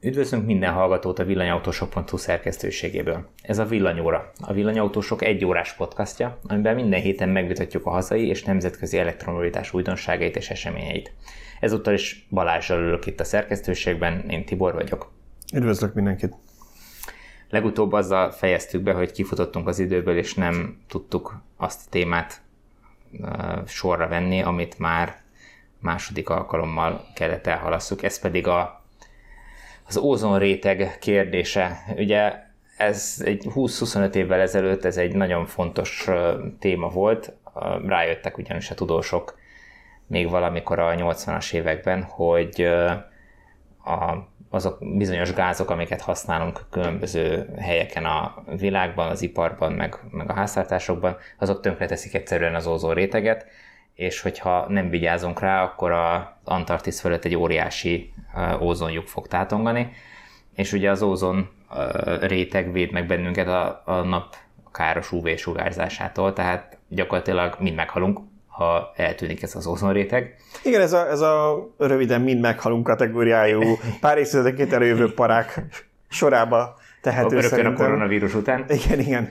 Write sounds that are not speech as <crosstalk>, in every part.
Üdvözlünk minden hallgatót a villanyautósok.hu szerkesztőségéből. Ez a Villanyóra, a Villanyautósok egy órás podcastja, amiben minden héten megvitatjuk a hazai és nemzetközi elektromobilitás újdonságait és eseményeit. Ezúttal is Balázsral ülök itt a szerkesztőségben, én Tibor vagyok. Üdvözlök mindenkit! Legutóbb azzal fejeztük be, hogy kifutottunk az időből, és nem tudtuk azt a témát uh, sorra venni, amit már második alkalommal kellett elhalasszuk. Ez pedig a az ózon réteg kérdése. Ugye ez egy 20-25 évvel ezelőtt ez egy nagyon fontos téma volt. Rájöttek ugyanis a tudósok még valamikor a 80-as években, hogy a, azok bizonyos gázok, amiket használunk különböző helyeken a világban, az iparban, meg, meg a háztartásokban, azok tönkreteszik egyszerűen az ózon réteget, és hogyha nem vigyázunk rá, akkor az Antarktisz fölött egy óriási ózonjuk fog tátongani, és ugye az ózon réteg véd meg bennünket a, a nap káros UV-sugárzásától, tehát gyakorlatilag mind meghalunk, ha eltűnik ez az ózonréteg. Igen, ez a, ez a röviden mind meghalunk kategóriájú <laughs> pár évtizedeket előjövő parák sorába tehető Rögtön szerintem. a koronavírus után. Igen, igen.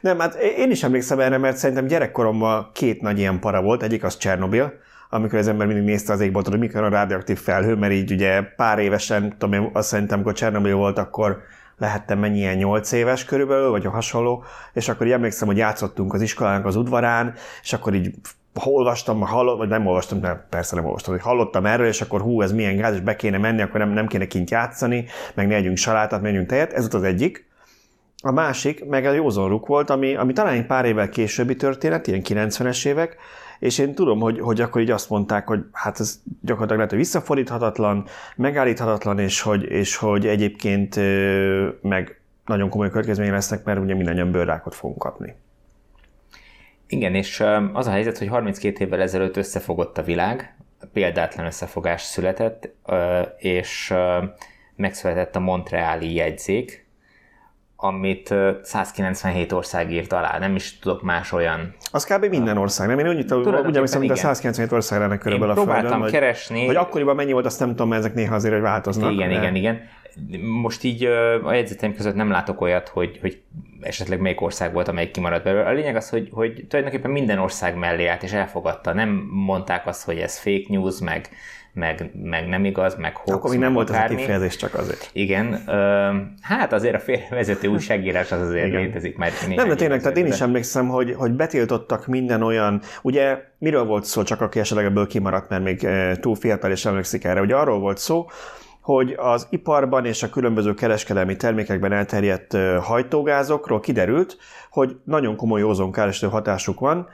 Nem, hát én is emlékszem erre, mert szerintem gyerekkoromban két nagy ilyen para volt. Egyik az Csernobil, amikor az ember mindig nézte az égboltot, hogy mikor a radioaktív felhő, mert így ugye pár évesen, tudom én, azt szerintem, amikor Csernobil volt, akkor lehettem mennyi ilyen 8 éves körülbelül, vagy a hasonló, és akkor így emlékszem, hogy játszottunk az iskolának az udvarán, és akkor így olvastam, hallottam, vagy nem olvastam, mert persze nem olvastam, hogy hallottam erről, és akkor hú, ez milyen gáz, és be kéne menni, akkor nem, nem kéne kint játszani, meg ne együnk salátát, menjünk tejet, ez az egyik. A másik, meg a józon volt, ami, ami talán egy pár évvel későbbi történet, ilyen 90-es évek, és én tudom, hogy, hogy akkor így azt mondták, hogy hát ez gyakorlatilag lehet, hogy visszafordíthatatlan, megállíthatatlan, és hogy, és hogy egyébként meg nagyon komoly következménye lesznek, mert ugye mindannyian bőrrákot fogunk kapni. Igen, és az a helyzet, hogy 32 évvel ezelőtt összefogott a világ, példátlan összefogás született, és megszületett a Montreali jegyzék, amit 197 ország írt alá, nem is tudok más olyan. Az kb. minden ország, nem? Én úgy, úgy emlékszem, mint a 197 ország lenne körülbelül a Földön. Hogy, keresni. Hogy akkoriban mennyi volt, azt nem tudom, mert ezek néha azért hogy változnak. Igen, de... igen, igen. Most így a jegyzeteim között nem látok olyat, hogy, hogy esetleg melyik ország volt, amelyik kimaradt belőle. A lényeg az, hogy, hogy tulajdonképpen minden ország mellé állt és elfogadta. Nem mondták azt, hogy ez fake news, meg, meg, meg nem igaz, meg hoax. Akkor még nem volt akármi. az a kifejezés csak azért. Igen, ö, hát azért a félvezető újságírás az azért Igen. létezik már. Nem, de tényleg, tehát én is emlékszem, hogy, hogy betiltottak minden olyan, ugye miről volt szó, csak aki esetleg ebből kimaradt, mert még túl fiatal és emlékszik erre, ugye arról volt szó, hogy az iparban és a különböző kereskedelmi termékekben elterjedt hajtógázokról kiderült, hogy nagyon komoly ózonkárosító hatásuk van,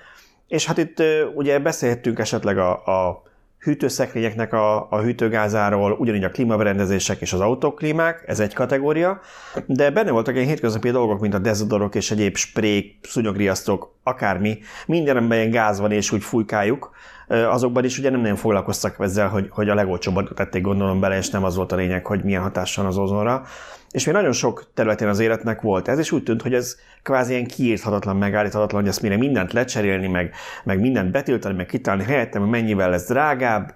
és hát itt ugye beszélhettünk esetleg a, a hűtőszekrényeknek a, a hűtőgázáról, ugyanígy a klímaberendezések és az autóklímák, ez egy kategória, de benne voltak ilyen hétköznapi dolgok, mint a dezodorok és egyéb sprék, szúnyogriasztók, akármi, minden, ilyen gáz van és úgy fújkáljuk, azokban is ugye nem nagyon foglalkoztak ezzel, hogy, hogy a legolcsóbbat tették gondolom bele, és nem az volt a lényeg, hogy milyen hatással az ozonra. És még nagyon sok területén az életnek volt ez, és úgy tűnt, hogy ez kvázi ilyen kiírthatatlan, megállíthatatlan, hogy ezt mire mindent lecserélni, meg, meg mindent betiltani, meg kitálni helyettem, mennyivel lesz drágább,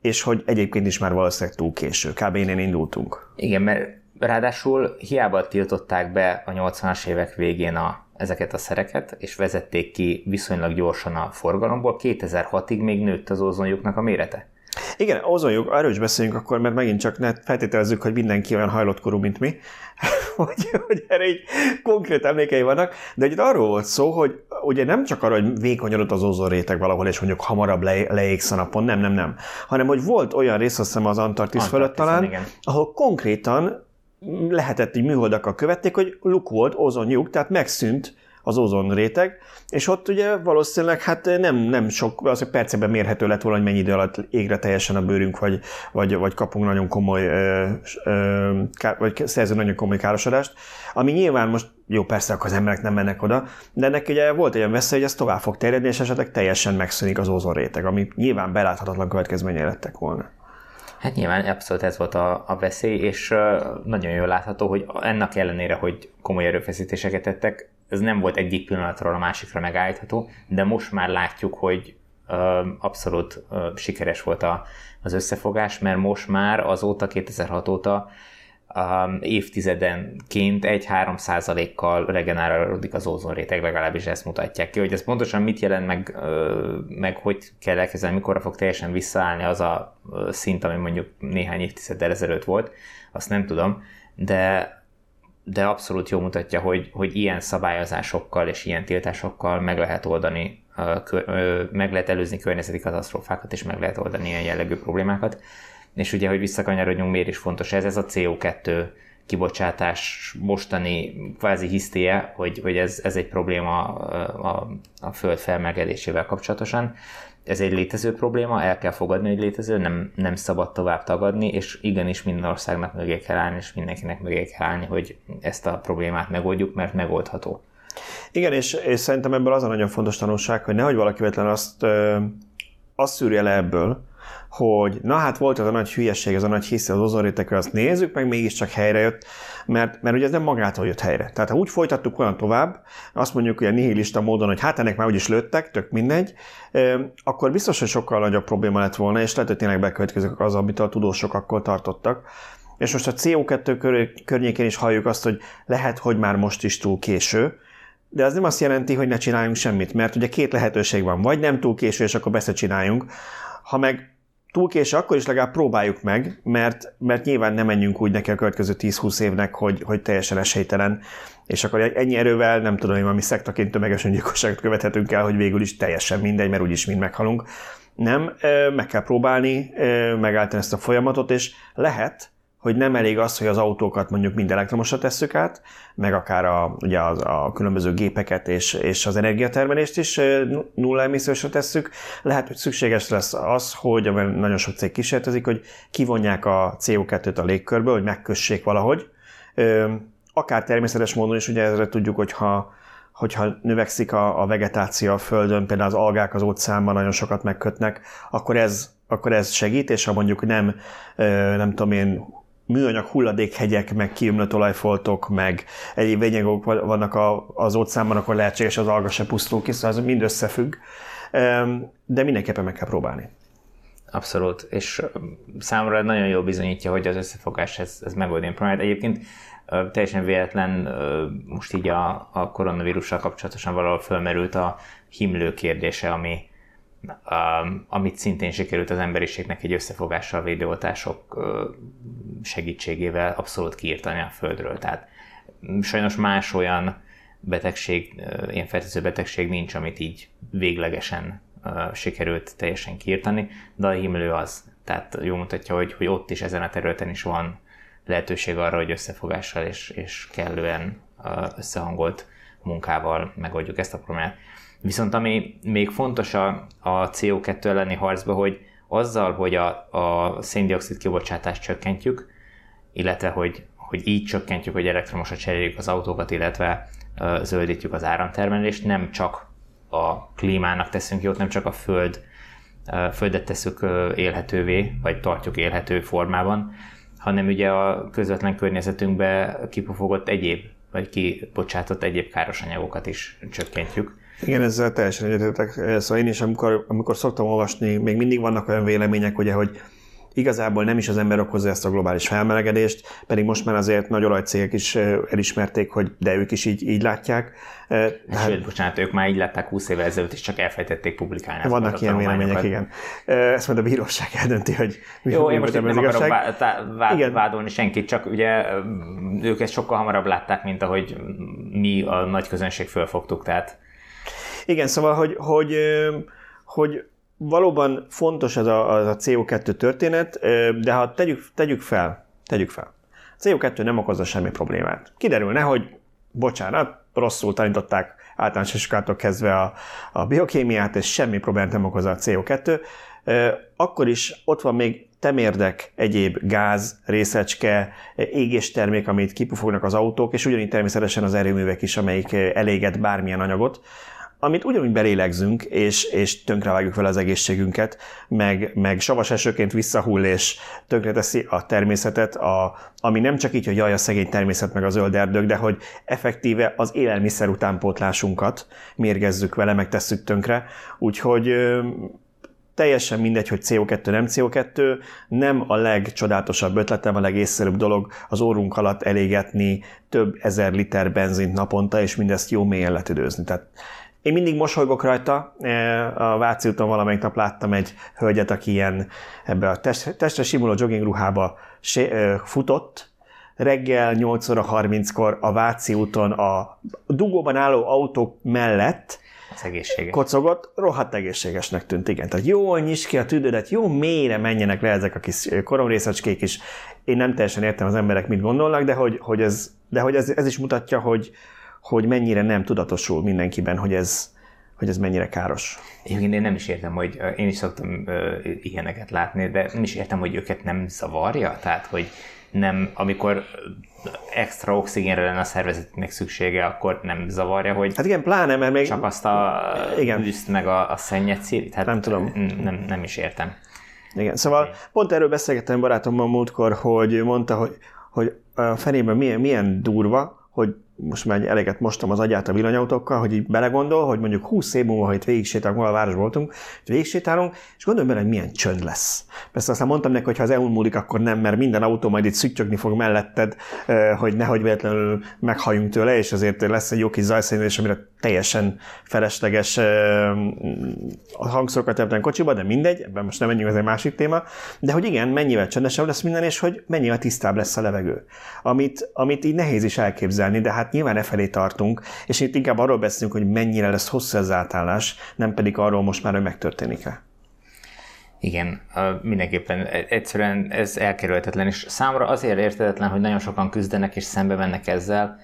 és hogy egyébként is már valószínűleg túl késő. Kb. innen indultunk. Igen, mert ráadásul hiába tiltották be a 80-as évek végén a, ezeket a szereket, és vezették ki viszonylag gyorsan a forgalomból, 2006-ig még nőtt az ozonjuknak a mérete. Igen, ozonjuk, arról is beszéljünk akkor, mert megint csak ne feltételezzük, hogy mindenki olyan hajlott korú, mint mi, <laughs> hogy, hogy erre így konkrét emlékei vannak, de ugye arról volt szó, hogy ugye nem csak arra, hogy vékonyodott az ozonréteg valahol, és mondjuk hamarabb le, leégsz a napon, nem, nem, nem, hanem hogy volt olyan rész, azt hiszem az Antarktisz fölött talán, igen. ahol konkrétan lehetett, hogy műholdakkal követték, hogy luk volt, ozonjuk, tehát megszűnt az ozon réteg, és ott ugye valószínűleg hát nem, nem sok, az perceben mérhető lett volna, hogy mennyi idő alatt égre teljesen a bőrünk, vagy, vagy, vagy kapunk nagyon komoly, ö, ö, ká, vagy szerző nagyon komoly károsodást, ami nyilván most, jó persze, akkor az emberek nem mennek oda, de ennek ugye volt olyan veszély, hogy ez tovább fog terjedni, és esetleg teljesen megszűnik az ozon réteg, ami nyilván beláthatatlan következménye lettek volna. Hát nyilván abszolút ez volt a, a veszély, és nagyon jól látható, hogy ennek ellenére, hogy komoly erőfeszítéseket tettek, ez nem volt egyik pillanatról a másikra megállítható, de most már látjuk, hogy abszolút sikeres volt a, az összefogás, mert most már azóta, 2006 óta um, évtizedenként egy 3 kal regenerálódik az ózonréteg, legalábbis ezt mutatják ki. Hogy ez pontosan mit jelent, meg, meg hogy kell elkezdeni, mikorra fog teljesen visszaállni az a szint, ami mondjuk néhány évtizeddel ezelőtt volt, azt nem tudom, de de abszolút jó mutatja, hogy, hogy ilyen szabályozásokkal és ilyen tiltásokkal meg lehet oldani, meg lehet előzni környezeti katasztrófákat, és meg lehet oldani ilyen jellegű problémákat. És ugye, hogy visszakanyarodjunk, miért is fontos ez, ez a CO2 kibocsátás mostani kvázi hisztie, hogy, hogy ez, ez egy probléma a, a föld felmelegedésével kapcsolatosan. Ez egy létező probléma, el kell fogadni, hogy létező, nem, nem szabad tovább tagadni, és igenis minden országnak mögé kell állni, és mindenkinek mögé kell állni, hogy ezt a problémát megoldjuk, mert megoldható. Igen, és, és szerintem ebből az a nagyon fontos tanulság, hogy nehogy valaki véletlen azt, azt szűrje le ebből, hogy na hát volt ez a nagy hülyeség, ez a nagy hisz az ozonrétekről, azt nézzük, meg mégiscsak helyre jött, mert, mert ugye ez nem magától jött helyre. Tehát ha úgy folytattuk olyan tovább, azt mondjuk a nihilista módon, hogy hát ennek már úgyis lőttek, tök mindegy, akkor biztos, hogy sokkal nagyobb probléma lett volna, és lehet, hogy tényleg bekövetkezik az, amit a tudósok akkor tartottak. És most a CO2 környékén is halljuk azt, hogy lehet, hogy már most is túl késő, de az nem azt jelenti, hogy ne csináljunk semmit, mert ugye két lehetőség van, vagy nem túl késő, és akkor beszecsináljunk, ha meg túl késő, akkor is legalább próbáljuk meg, mert, mert nyilván nem menjünk úgy neki a következő 10-20 évnek, hogy, hogy teljesen esélytelen, és akkor ennyi erővel nem tudom, hogy valami szektaként tömeges öngyilkosságot követhetünk el, hogy végül is teljesen mindegy, mert úgyis mind meghalunk. Nem, meg kell próbálni megállítani ezt a folyamatot, és lehet, hogy nem elég az, hogy az autókat mondjuk mind elektromosra tesszük át, meg akár a, ugye az, a különböző gépeket és, és az energiatermelést is nulla emissziósra tesszük. Lehet, hogy szükséges lesz az, hogy nagyon sok cég kísérletezik, hogy kivonják a CO2-t a légkörből, hogy megkössék valahogy. Akár természetes módon is, ugye ezre tudjuk, hogyha hogyha növekszik a, a vegetáció a Földön, például az algák az óceánban nagyon sokat megkötnek, akkor ez, akkor ez segít, és ha mondjuk nem, nem tudom én, műanyag hulladékhegyek, meg kiömlött olajfoltok, meg egyéb vényegok vannak a, az óceánban, akkor lehetséges az alga se pusztul ki, szóval ez mind összefügg, de mindenképpen meg kell próbálni. Abszolút, és számomra nagyon jól bizonyítja, hogy az összefogás ez, ez megoldja a problémát. Egyébként teljesen véletlen most így a, a koronavírussal kapcsolatosan valahol fölmerült a himlő kérdése, ami, Um, amit szintén sikerült az emberiségnek egy összefogással védőoltások segítségével abszolút kiírtani a Földről. Tehát sajnos más olyan betegség, ilyen fertőző betegség nincs, amit így véglegesen sikerült teljesen kiírtani, de a himlő az. Tehát jó mutatja, hogy, hogy ott is ezen a területen is van lehetőség arra, hogy összefogással és, és kellően összehangolt munkával megoldjuk ezt a problémát. Viszont ami még fontos a, a CO2 elleni harcban, hogy azzal, hogy a, a széndiokszid kibocsátást csökkentjük, illetve hogy, hogy így csökkentjük, hogy elektromosra cseréljük az autókat, illetve uh, zöldítjük az áramtermelést, nem csak a klímának teszünk jót, nem csak a föld, uh, földet teszük uh, élhetővé, vagy tartjuk élhető formában, hanem ugye a közvetlen környezetünkbe kipufogott egyéb, vagy kibocsátott egyéb káros anyagokat is csökkentjük. Igen, ezzel teljesen egyetértek. Szóval én is, amikor, amikor szoktam olvasni, még mindig vannak olyan vélemények, ugye, hogy igazából nem is az ember okozza ezt a globális felmelegedést, pedig most már azért nagy olajcégek is elismerték, hogy de ők is így, így látják. Hát, Sőt, bocsánat, ők már így látták 20 évvel ezelőtt, és csak elfelejtették publikálni. Vannak ilyen vélemények, igen. Ezt majd a bíróság eldönti, hogy mi Jó, én most nem akarok vá- igen. vádolni senkit, csak ugye ők ezt sokkal hamarabb látták, mint ahogy mi a nagy közönség fölfogtuk, tehát igen, szóval, hogy, hogy, hogy valóban fontos ez a, az a CO2 történet, de ha tegyük, tegyük fel, tegyük fel. A CO2 nem okozza semmi problémát. Kiderülne, hogy bocsánat, rosszul tanították általános iskolától kezdve a, a biokémiát, és semmi problémát nem okoz a CO2, akkor is ott van még temérdek, egyéb gáz, részecske, égéstermék, amit kipufognak az autók, és ugyanígy természetesen az erőművek is, amelyik eléget bármilyen anyagot amit ugyanúgy belélegzünk, és, és tönkrevágjuk vele az egészségünket, meg, meg savas esőként visszahull, és tönkreteszi a természetet, a, ami nem csak így, hogy jaj, a szegény természet meg a zöld erdők, de hogy effektíve az élelmiszer utánpótlásunkat mérgezzük vele, meg tesszük tönkre. Úgyhogy teljesen mindegy, hogy CO2 nem CO2, nem a legcsodálatosabb ötletem, a legészszerűbb dolog az órunk alatt elégetni több ezer liter benzint naponta, és mindezt jó mélyen letüdőzni. Tehát én mindig mosolygok rajta. A Váci úton valamelyik nap láttam egy hölgyet, aki ilyen ebbe a testre simuló jogging ruhába futott, reggel 8 óra 30-kor a Váci úton a dugóban álló autók mellett az egészséges. kocogott, rohadt egészségesnek tűnt, igen. Tehát jól nyis ki a tüdődet, jó mélyre menjenek le ezek a kis koromrészecskék is. Én nem teljesen értem az emberek mit gondolnak, de hogy, hogy, ez, de hogy ez, ez is mutatja, hogy, hogy mennyire nem tudatosul mindenkiben, hogy ez, hogy ez mennyire káros. Én, én nem is értem, hogy én is szoktam uh, ilyeneket látni, de nem is értem, hogy őket nem zavarja. Tehát, hogy nem, amikor extra oxigénre lenne a szervezetnek szüksége, akkor nem zavarja, hogy hát igen, pláne, mert még... csak azt a igen. bűzt meg a, a szennyet szív. Hát nem tudom. Nem, nem is értem. Igen, szóval okay. pont erről beszélgettem barátommal múltkor, hogy mondta, hogy, hogy a fenében milyen, milyen durva, hogy most már eleget mostam az agyát a villanyautókkal, hogy így belegondol, hogy mondjuk 20 év múlva, ha itt végig sétálunk, a város voltunk, végig sétálunk, és gondolj bele, hogy milyen csönd lesz. Persze aztán mondtam neki, hogy ha az EU múlik, akkor nem, mert minden autó majd itt szüttyögni fog melletted, hogy nehogy véletlenül meghalljunk tőle, és azért lesz egy jó kis zajszennyezés, amire teljesen felesleges hangszorokat temetni kocsiba, de mindegy, ebben most nem menjünk, ez egy másik téma. De hogy igen, mennyivel csendesebb lesz minden, és hogy mennyivel tisztább lesz a levegő. Amit, amit így nehéz is elképzelni, de hát nyilván e felé tartunk, és itt inkább arról beszélünk, hogy mennyire lesz hosszú az átállás, nem pedig arról most már, hogy megtörténik-e. Igen, mindenképpen e, egyszerűen ez elkerülhetetlen, és számra azért értetetlen, hogy nagyon sokan küzdenek és szembe mennek ezzel,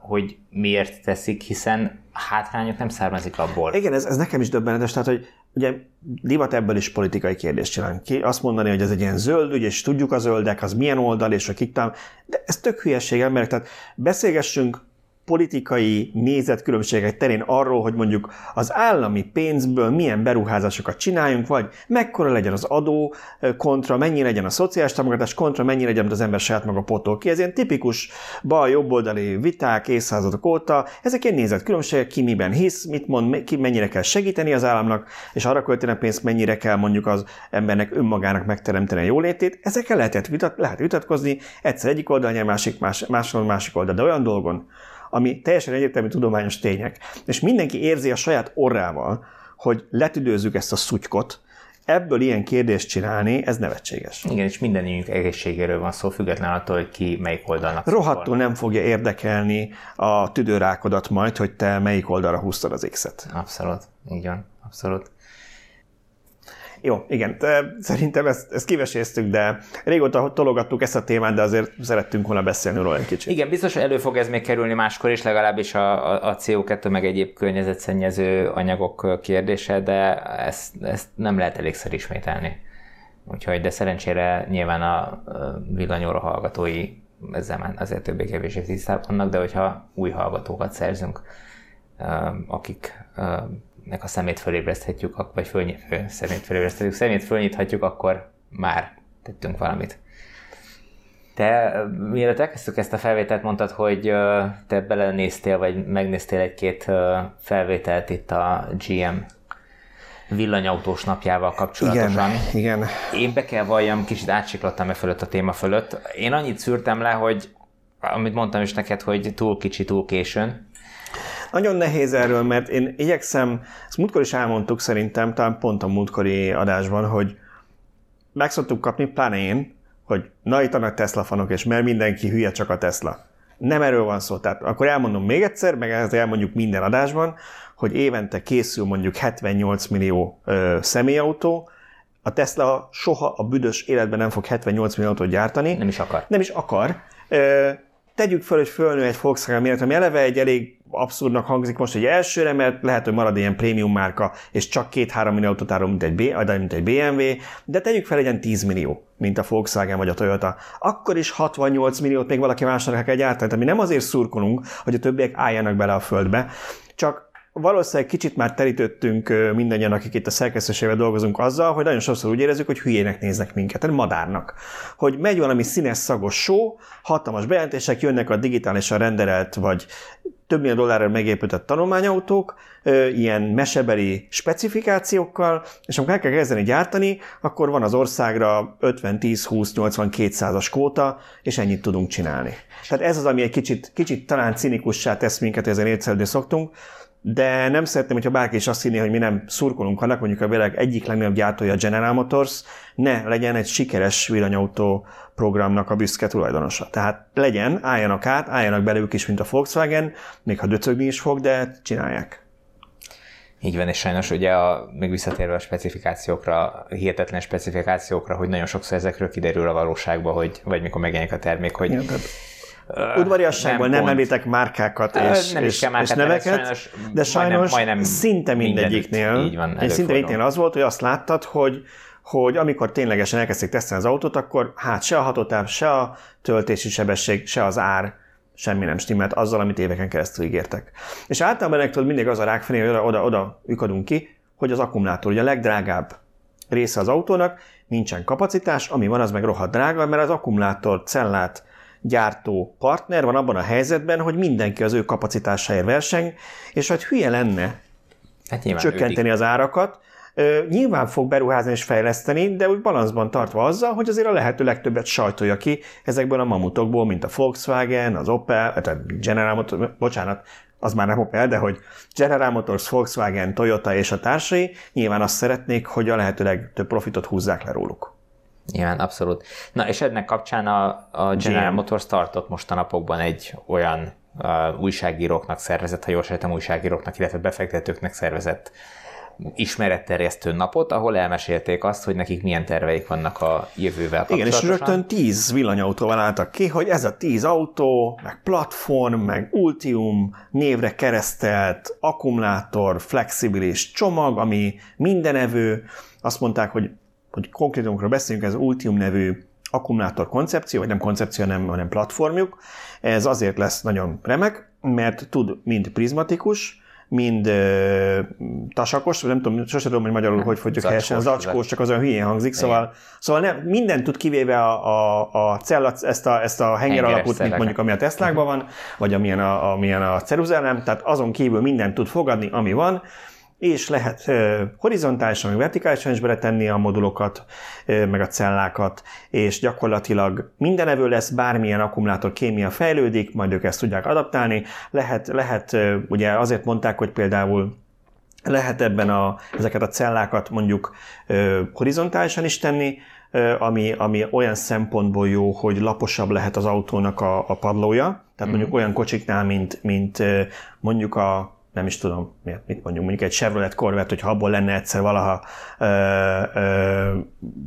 hogy miért teszik, hiszen hátrányok nem származik abból. Igen, ez, ez nekem is döbbenetes, tehát hogy ugye divat ebből is politikai kérdést csinálni. Ki azt mondani, hogy ez egy ilyen zöld ügy, és tudjuk a zöldek, az milyen oldal, és akik tám... De ez tök hülyeség, emberek. Tehát beszélgessünk politikai nézetkülönbségek terén arról, hogy mondjuk az állami pénzből milyen beruházásokat csináljunk, vagy mekkora legyen az adó kontra, mennyi legyen a szociális támogatás kontra, mennyi legyen, az ember saját maga potol ki. Ez ilyen tipikus bal-jobboldali viták évszázadok óta. Ezek ilyen nézetkülönbségek, ki miben hisz, mit mond, ki mennyire kell segíteni az államnak, és arra költeni a pénzt, mennyire kell mondjuk az embernek önmagának megteremteni a jólétét. Ezekkel lehet, vitat, lehet vitatkozni, egyszer egyik oldal nyer, másik, más, máshol másik oldal, de olyan dolgon, ami teljesen egyértelmű tudományos tények. És mindenki érzi a saját orrával, hogy letüdőzzük ezt a szutykot, ebből ilyen kérdést csinálni, ez nevetséges. Igen, és mindenünk egészségéről van szó, független attól, hogy ki melyik oldalnak Rohadtul nem fogja érdekelni a tüdőrákodat majd, hogy te melyik oldalra húztad az X-et. Abszolút, így van, abszolút. Jó, igen, szerintem ezt, ezt kiveséztük, de régóta tologattuk ezt a témát, de azért szerettünk volna beszélni róla egy kicsit. Igen, biztos elő fog ez még kerülni máskor is, legalábbis a, a CO2 meg egyéb környezetszennyező anyagok kérdése, de ezt, ezt nem lehet elégszer ismételni. Úgyhogy, de szerencsére nyilván a villanyóra hallgatói ezzel már azért többé-kevésbé tisztában vannak, de hogyha új hallgatókat szerzünk, akik nek a szemét fölébreszthetjük, vagy föl, szemét fölébreszthetjük, szemét fölnyithatjuk, akkor már tettünk valamit. Te, mielőtt elkezdtük ezt a felvételt, mondtad, hogy te belenéztél, vagy megnéztél egy-két felvételt itt a GM villanyautós napjával kapcsolatosan. Igen, igen. Én be kell valljam, kicsit átsiklottam e fölött a téma fölött. Én annyit szűrtem le, hogy amit mondtam is neked, hogy túl kicsi, túl későn. Nagyon nehéz erről, mert én igyekszem, ezt múltkor is elmondtuk szerintem, talán pont a múltkori adásban, hogy meg szoktuk kapni, pláne én, hogy na itt a Tesla fanok, és mert mindenki hülye csak a Tesla. Nem erről van szó. Tehát akkor elmondom még egyszer, meg ezt elmondjuk minden adásban, hogy évente készül mondjuk 78 millió ö, személyautó, a Tesla soha a büdös életben nem fog 78 millió autót gyártani. Nem is akar. Nem is akar. Ö, tegyük fel, hogy fölnő egy Volkswagen méret, ami eleve egy elég abszurdnak hangzik most egy elsőre, mert lehet, hogy marad ilyen prémium márka, és csak két-három millió autót árul, mint egy, B, mint egy BMW, de tegyük fel egy 10 millió, mint a Volkswagen vagy a Toyota, akkor is 68 milliót még valaki másnak kell gyártani, ami nem azért szurkolunk, hogy a többiek álljanak bele a földbe, csak valószínűleg kicsit már terítettünk mindannyian, akik itt a szerkesztőségben dolgozunk azzal, hogy nagyon sokszor úgy érezzük, hogy hülyének néznek minket, tehát madárnak. Hogy megy valami színes szagos show, hatalmas bejelentések, jönnek a digitálisan renderelt, vagy több millió dollárra megépített tanulmányautók, ilyen mesebeli specifikációkkal, és amikor el kell kezdeni gyártani, akkor van az országra 50, 10, 20, 80, 200-as kóta, és ennyit tudunk csinálni. Tehát ez az, ami egy kicsit, kicsit talán cinikussá tesz minket, ezen értszelni szoktunk, de nem szeretném, hogyha bárki is azt hinné, hogy mi nem szurkolunk annak, mondjuk a világ egyik legnagyobb gyártója a General Motors, ne legyen egy sikeres villanyautó programnak a büszke tulajdonosa. Tehát legyen, álljanak át, álljanak bele ők is, mint a Volkswagen, még ha döcögni is fog, de csinálják. Így van, és sajnos ugye a, még visszatérve a specifikációkra, hihetetlen specifikációkra, hogy nagyon sokszor ezekről kiderül a valóságban, hogy, vagy mikor megjelenik a termék, hogy Igen, Udvariasságból nem, nem említek márkákat és, nem és, márkát, és neveket, sajnos, de sajnos majdnem, majdnem szinte mindegyiknél, így van, szinte mindegyiknél az volt, hogy azt láttad, hogy hogy amikor ténylegesen elkezdték tesztelni az autót, akkor hát se a hatótáv, se a töltési sebesség, se az ár semmi nem stimmelt azzal, amit éveken keresztül ígértek. És általában ennek mindig az a rákfené, hogy oda, oda, oda ükadunk ki, hogy az akkumulátor ugye a legdrágább része az autónak, nincsen kapacitás, ami van, az meg rohadt drága, mert az akkumulátor cellát gyártó partner van abban a helyzetben, hogy mindenki az ő kapacitásáért verseng, és hogy hülye lenne hát csökkenteni az árakat, Nyilván fog beruházni és fejleszteni, de úgy balanszban tartva azzal, hogy azért a lehető legtöbbet sajtolja ki ezekből a mamutokból, mint a Volkswagen, az Opel, tehát General Motors, bocsánat, az már nem Opel, de hogy General Motors, Volkswagen, Toyota és a társai nyilván azt szeretnék, hogy a lehető legtöbb profitot húzzák le róluk. Igen, abszolút. Na, és ennek kapcsán a, a General GM. Motors tartott most a napokban egy olyan uh, újságíróknak szervezett, ha jól sejtem, újságíróknak, illetve befektetőknek szervezett ismeretterjesztő napot, ahol elmesélték azt, hogy nekik milyen terveik vannak a jövővel Igen, és rögtön tíz villanyautóval álltak ki, hogy ez a tíz autó, meg platform, meg Ultium névre keresztelt akkumulátor, flexibilis csomag, ami mindenevő. Azt mondták, hogy, hogy konkrétumokról beszéljünk, ez Ultium nevű akkumulátor koncepció, vagy nem koncepció, hanem, hanem platformjuk. Ez azért lesz nagyon remek, mert tud mind prizmatikus, mind ö, tasakos, nem tudom, sosem tudom, hogy magyarul hogy fogjuk helyesen, az acskós, csak az olyan hülyén hangzik, szóval, szóval nem, mindent tud kivéve a, a, a cella, ezt a, ezt a henger alapút, mint mondjuk ami a Teslákban van, vagy amilyen a, amilyen a ceruzellem, tehát azon kívül mindent tud fogadni, ami van, és lehet horizontálisan, meg vertikálisan is beletenni a modulokat, meg a cellákat, és gyakorlatilag mindenevő lesz, bármilyen akkumulátor kémia fejlődik, majd ők ezt tudják adaptálni. Lehet, lehet ugye azért mondták, hogy például lehet ebben a, ezeket a cellákat mondjuk horizontálisan is tenni, ami, ami olyan szempontból jó, hogy laposabb lehet az autónak a, a padlója. Tehát mondjuk mhm. olyan kocsiknál, mint, mint mondjuk a nem is tudom, mit mondjuk, mondjuk egy Chevrolet Corvette, hogyha abból lenne egyszer valaha ö, ö,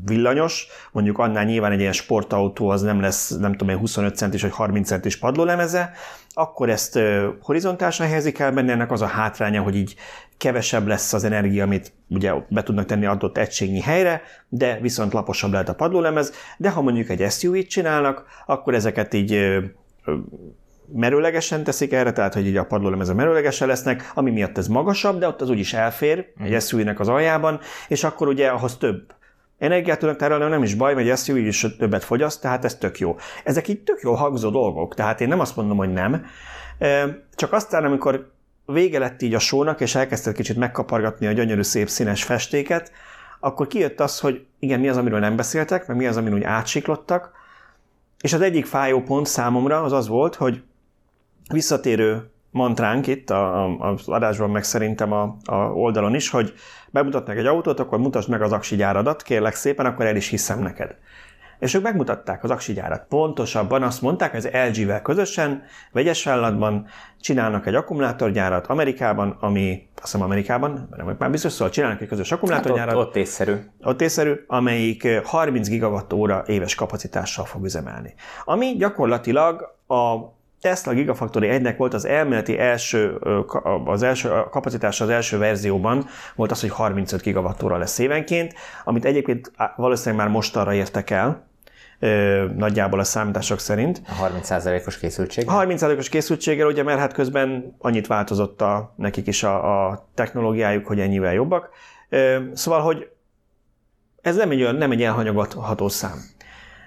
villanyos, mondjuk annál nyilván egy ilyen sportautó az nem lesz, nem tudom, egy 25 centis vagy 30 centis padlólemeze, akkor ezt ö, horizontálisan helyezik el benne, ennek az a hátránya, hogy így kevesebb lesz az energia, amit ugye be tudnak tenni adott egységnyi helyre, de viszont laposabb lehet a padlólemez, de ha mondjuk egy SUV-t csinálnak, akkor ezeket így ö, merőlegesen teszik erre, tehát hogy így a padlólemezek merőlegesen lesznek, ami miatt ez magasabb, de ott az úgyis elfér egy mhm. suv az aljában, és akkor ugye ahhoz több energiát tudnak tárolni, nem is baj, mert SUV is többet fogyaszt, tehát ez tök jó. Ezek így tök jó hangzó dolgok, tehát én nem azt mondom, hogy nem, csak aztán, amikor vége lett így a sónak, és elkezdett kicsit megkapargatni a gyönyörű szép színes festéket, akkor kijött az, hogy igen, mi az, amiről nem beszéltek, meg mi az, amin úgy átsiklottak, és az egyik fájó pont számomra az az volt, hogy visszatérő mantránk itt a, a, az adásban, meg szerintem a, a oldalon is, hogy bemutatnak egy autót, akkor mutasd meg az aksi gyáradat, kérlek szépen, akkor el is hiszem neked. És ők megmutatták az aksi gyárat. Pontosabban azt mondták, az LG-vel közösen, vegyes vállalatban csinálnak egy akkumulátorgyárat Amerikában, ami azt hiszem Amerikában, nem már biztos, szóval csinálnak egy közös akkumulátorgyárat. Hát ott, ott észszerű. Ott észszerű, amelyik 30 gigawatt óra éves kapacitással fog üzemelni. Ami gyakorlatilag a Tesla Gigafactory 1-nek volt az elméleti első, az első a kapacitása az első verzióban volt az, hogy 35 gigawattóra lesz évenként, amit egyébként valószínűleg már mostanra értek el, nagyjából a számítások szerint. A 30%-os készültség? 30%-os készültséggel, ugye, mert hát közben annyit változott a, nekik is a, a technológiájuk, hogy ennyivel jobbak. Szóval, hogy ez nem egy, nem egy elhanyagolható szám.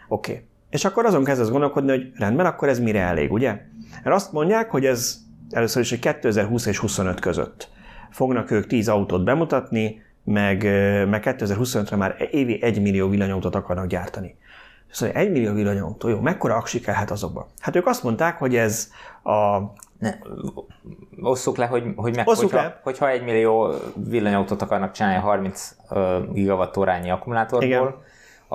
Oké. Okay. És akkor azon kezdesz gondolkodni, hogy rendben, akkor ez mire elég, ugye? Mert azt mondják, hogy ez először is, hogy 2020 és 25 között fognak ők 10 autót bemutatni, meg, meg 2025-re már évi 1 millió villanyautót akarnak gyártani. Szóval 1 millió villanyautó, jó, mekkora aksi kellhet azokba? Hát ők azt mondták, hogy ez a... Ne, osszuk le, hogy, hogy meg, hogyha, le. hogyha 1 millió villanyautót akarnak csinálni 30 gigawattórányi akkumulátorból, igen.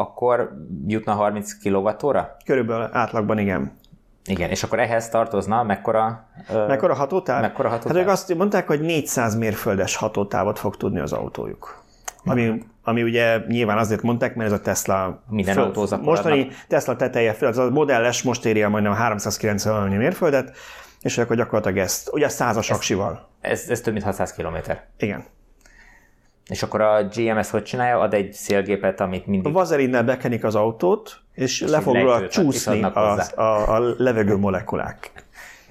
Akkor jutna 30 kilowattóra? Körülbelül átlagban igen. Igen, és akkor ehhez tartozna mekkora... Mekkora hatótáv? Mekkora hatótáv? Hát ők azt mondták, hogy 400 mérföldes hatótávot fog tudni az autójuk. Ami, ami ugye nyilván azért mondták, mert ez a Tesla... Minden föl, Mostani Tesla teteje föl, az a Model S most éri a majdnem 390 mérföldet, és akkor gyakorlatilag ezt, ugye százas aksival. Ez, ez több mint 600 km. Igen. És akkor a GM ezt hogy csinálja? Ad egy szélgépet, amit mindig... A vazelinnel bekenik az autót, és, és le fog róla csúszni a, a, a levegő molekulák.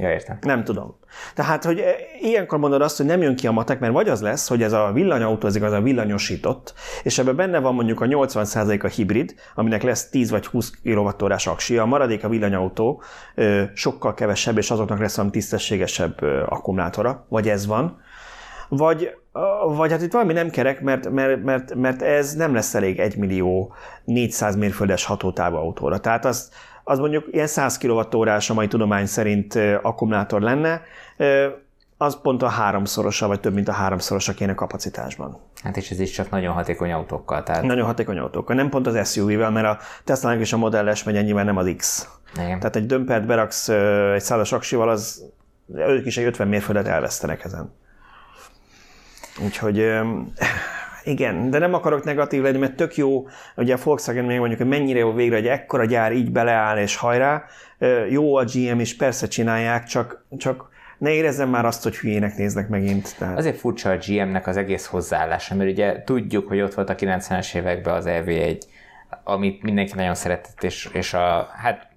Ja, értem. Nem tudom. Tehát, hogy e, ilyenkor mondod azt, hogy nem jön ki a matek, mert vagy az lesz, hogy ez a villanyautó, ez igaz a villanyosított, és ebben benne van mondjuk a 80% a hibrid, aminek lesz 10 vagy 20 kWh aksi, a maradék a villanyautó sokkal kevesebb, és azoknak lesz valami tisztességesebb akkumulátora, vagy ez van, vagy, vagy hát itt valami nem kerek, mert, mert, mert, mert ez nem lesz elég 1 millió 400 mérföldes hatótávú autóra. Tehát az, az mondjuk ilyen 100 kWh a mai tudomány szerint akkumulátor lenne, az pont a háromszorosa, vagy több mint a háromszorosa kéne kapacitásban. Hát és ez is csak nagyon hatékony autókkal. Tehát... Nagyon hatékony autókkal, nem pont az SUV-vel, mert a tesla és a Model S megy ennyivel nem az X. Igen. Tehát egy dömpert beraksz egy százas aksival, az ők is egy 50 mérföldet elvesztenek ezen. Úgyhogy igen, de nem akarok negatív lenni, mert tök jó, ugye a Volkswagen még mondjuk, hogy mennyire jó végre, hogy ekkora gyár így beleáll és hajrá. Jó a GM is, persze csinálják, csak, csak ne érezzem már azt, hogy hülyének néznek megint. Tehát... Azért furcsa a GM-nek az egész hozzáállása, mert ugye tudjuk, hogy ott volt a 90-es években az EV1, amit mindenki nagyon szeretett, és, és a, hát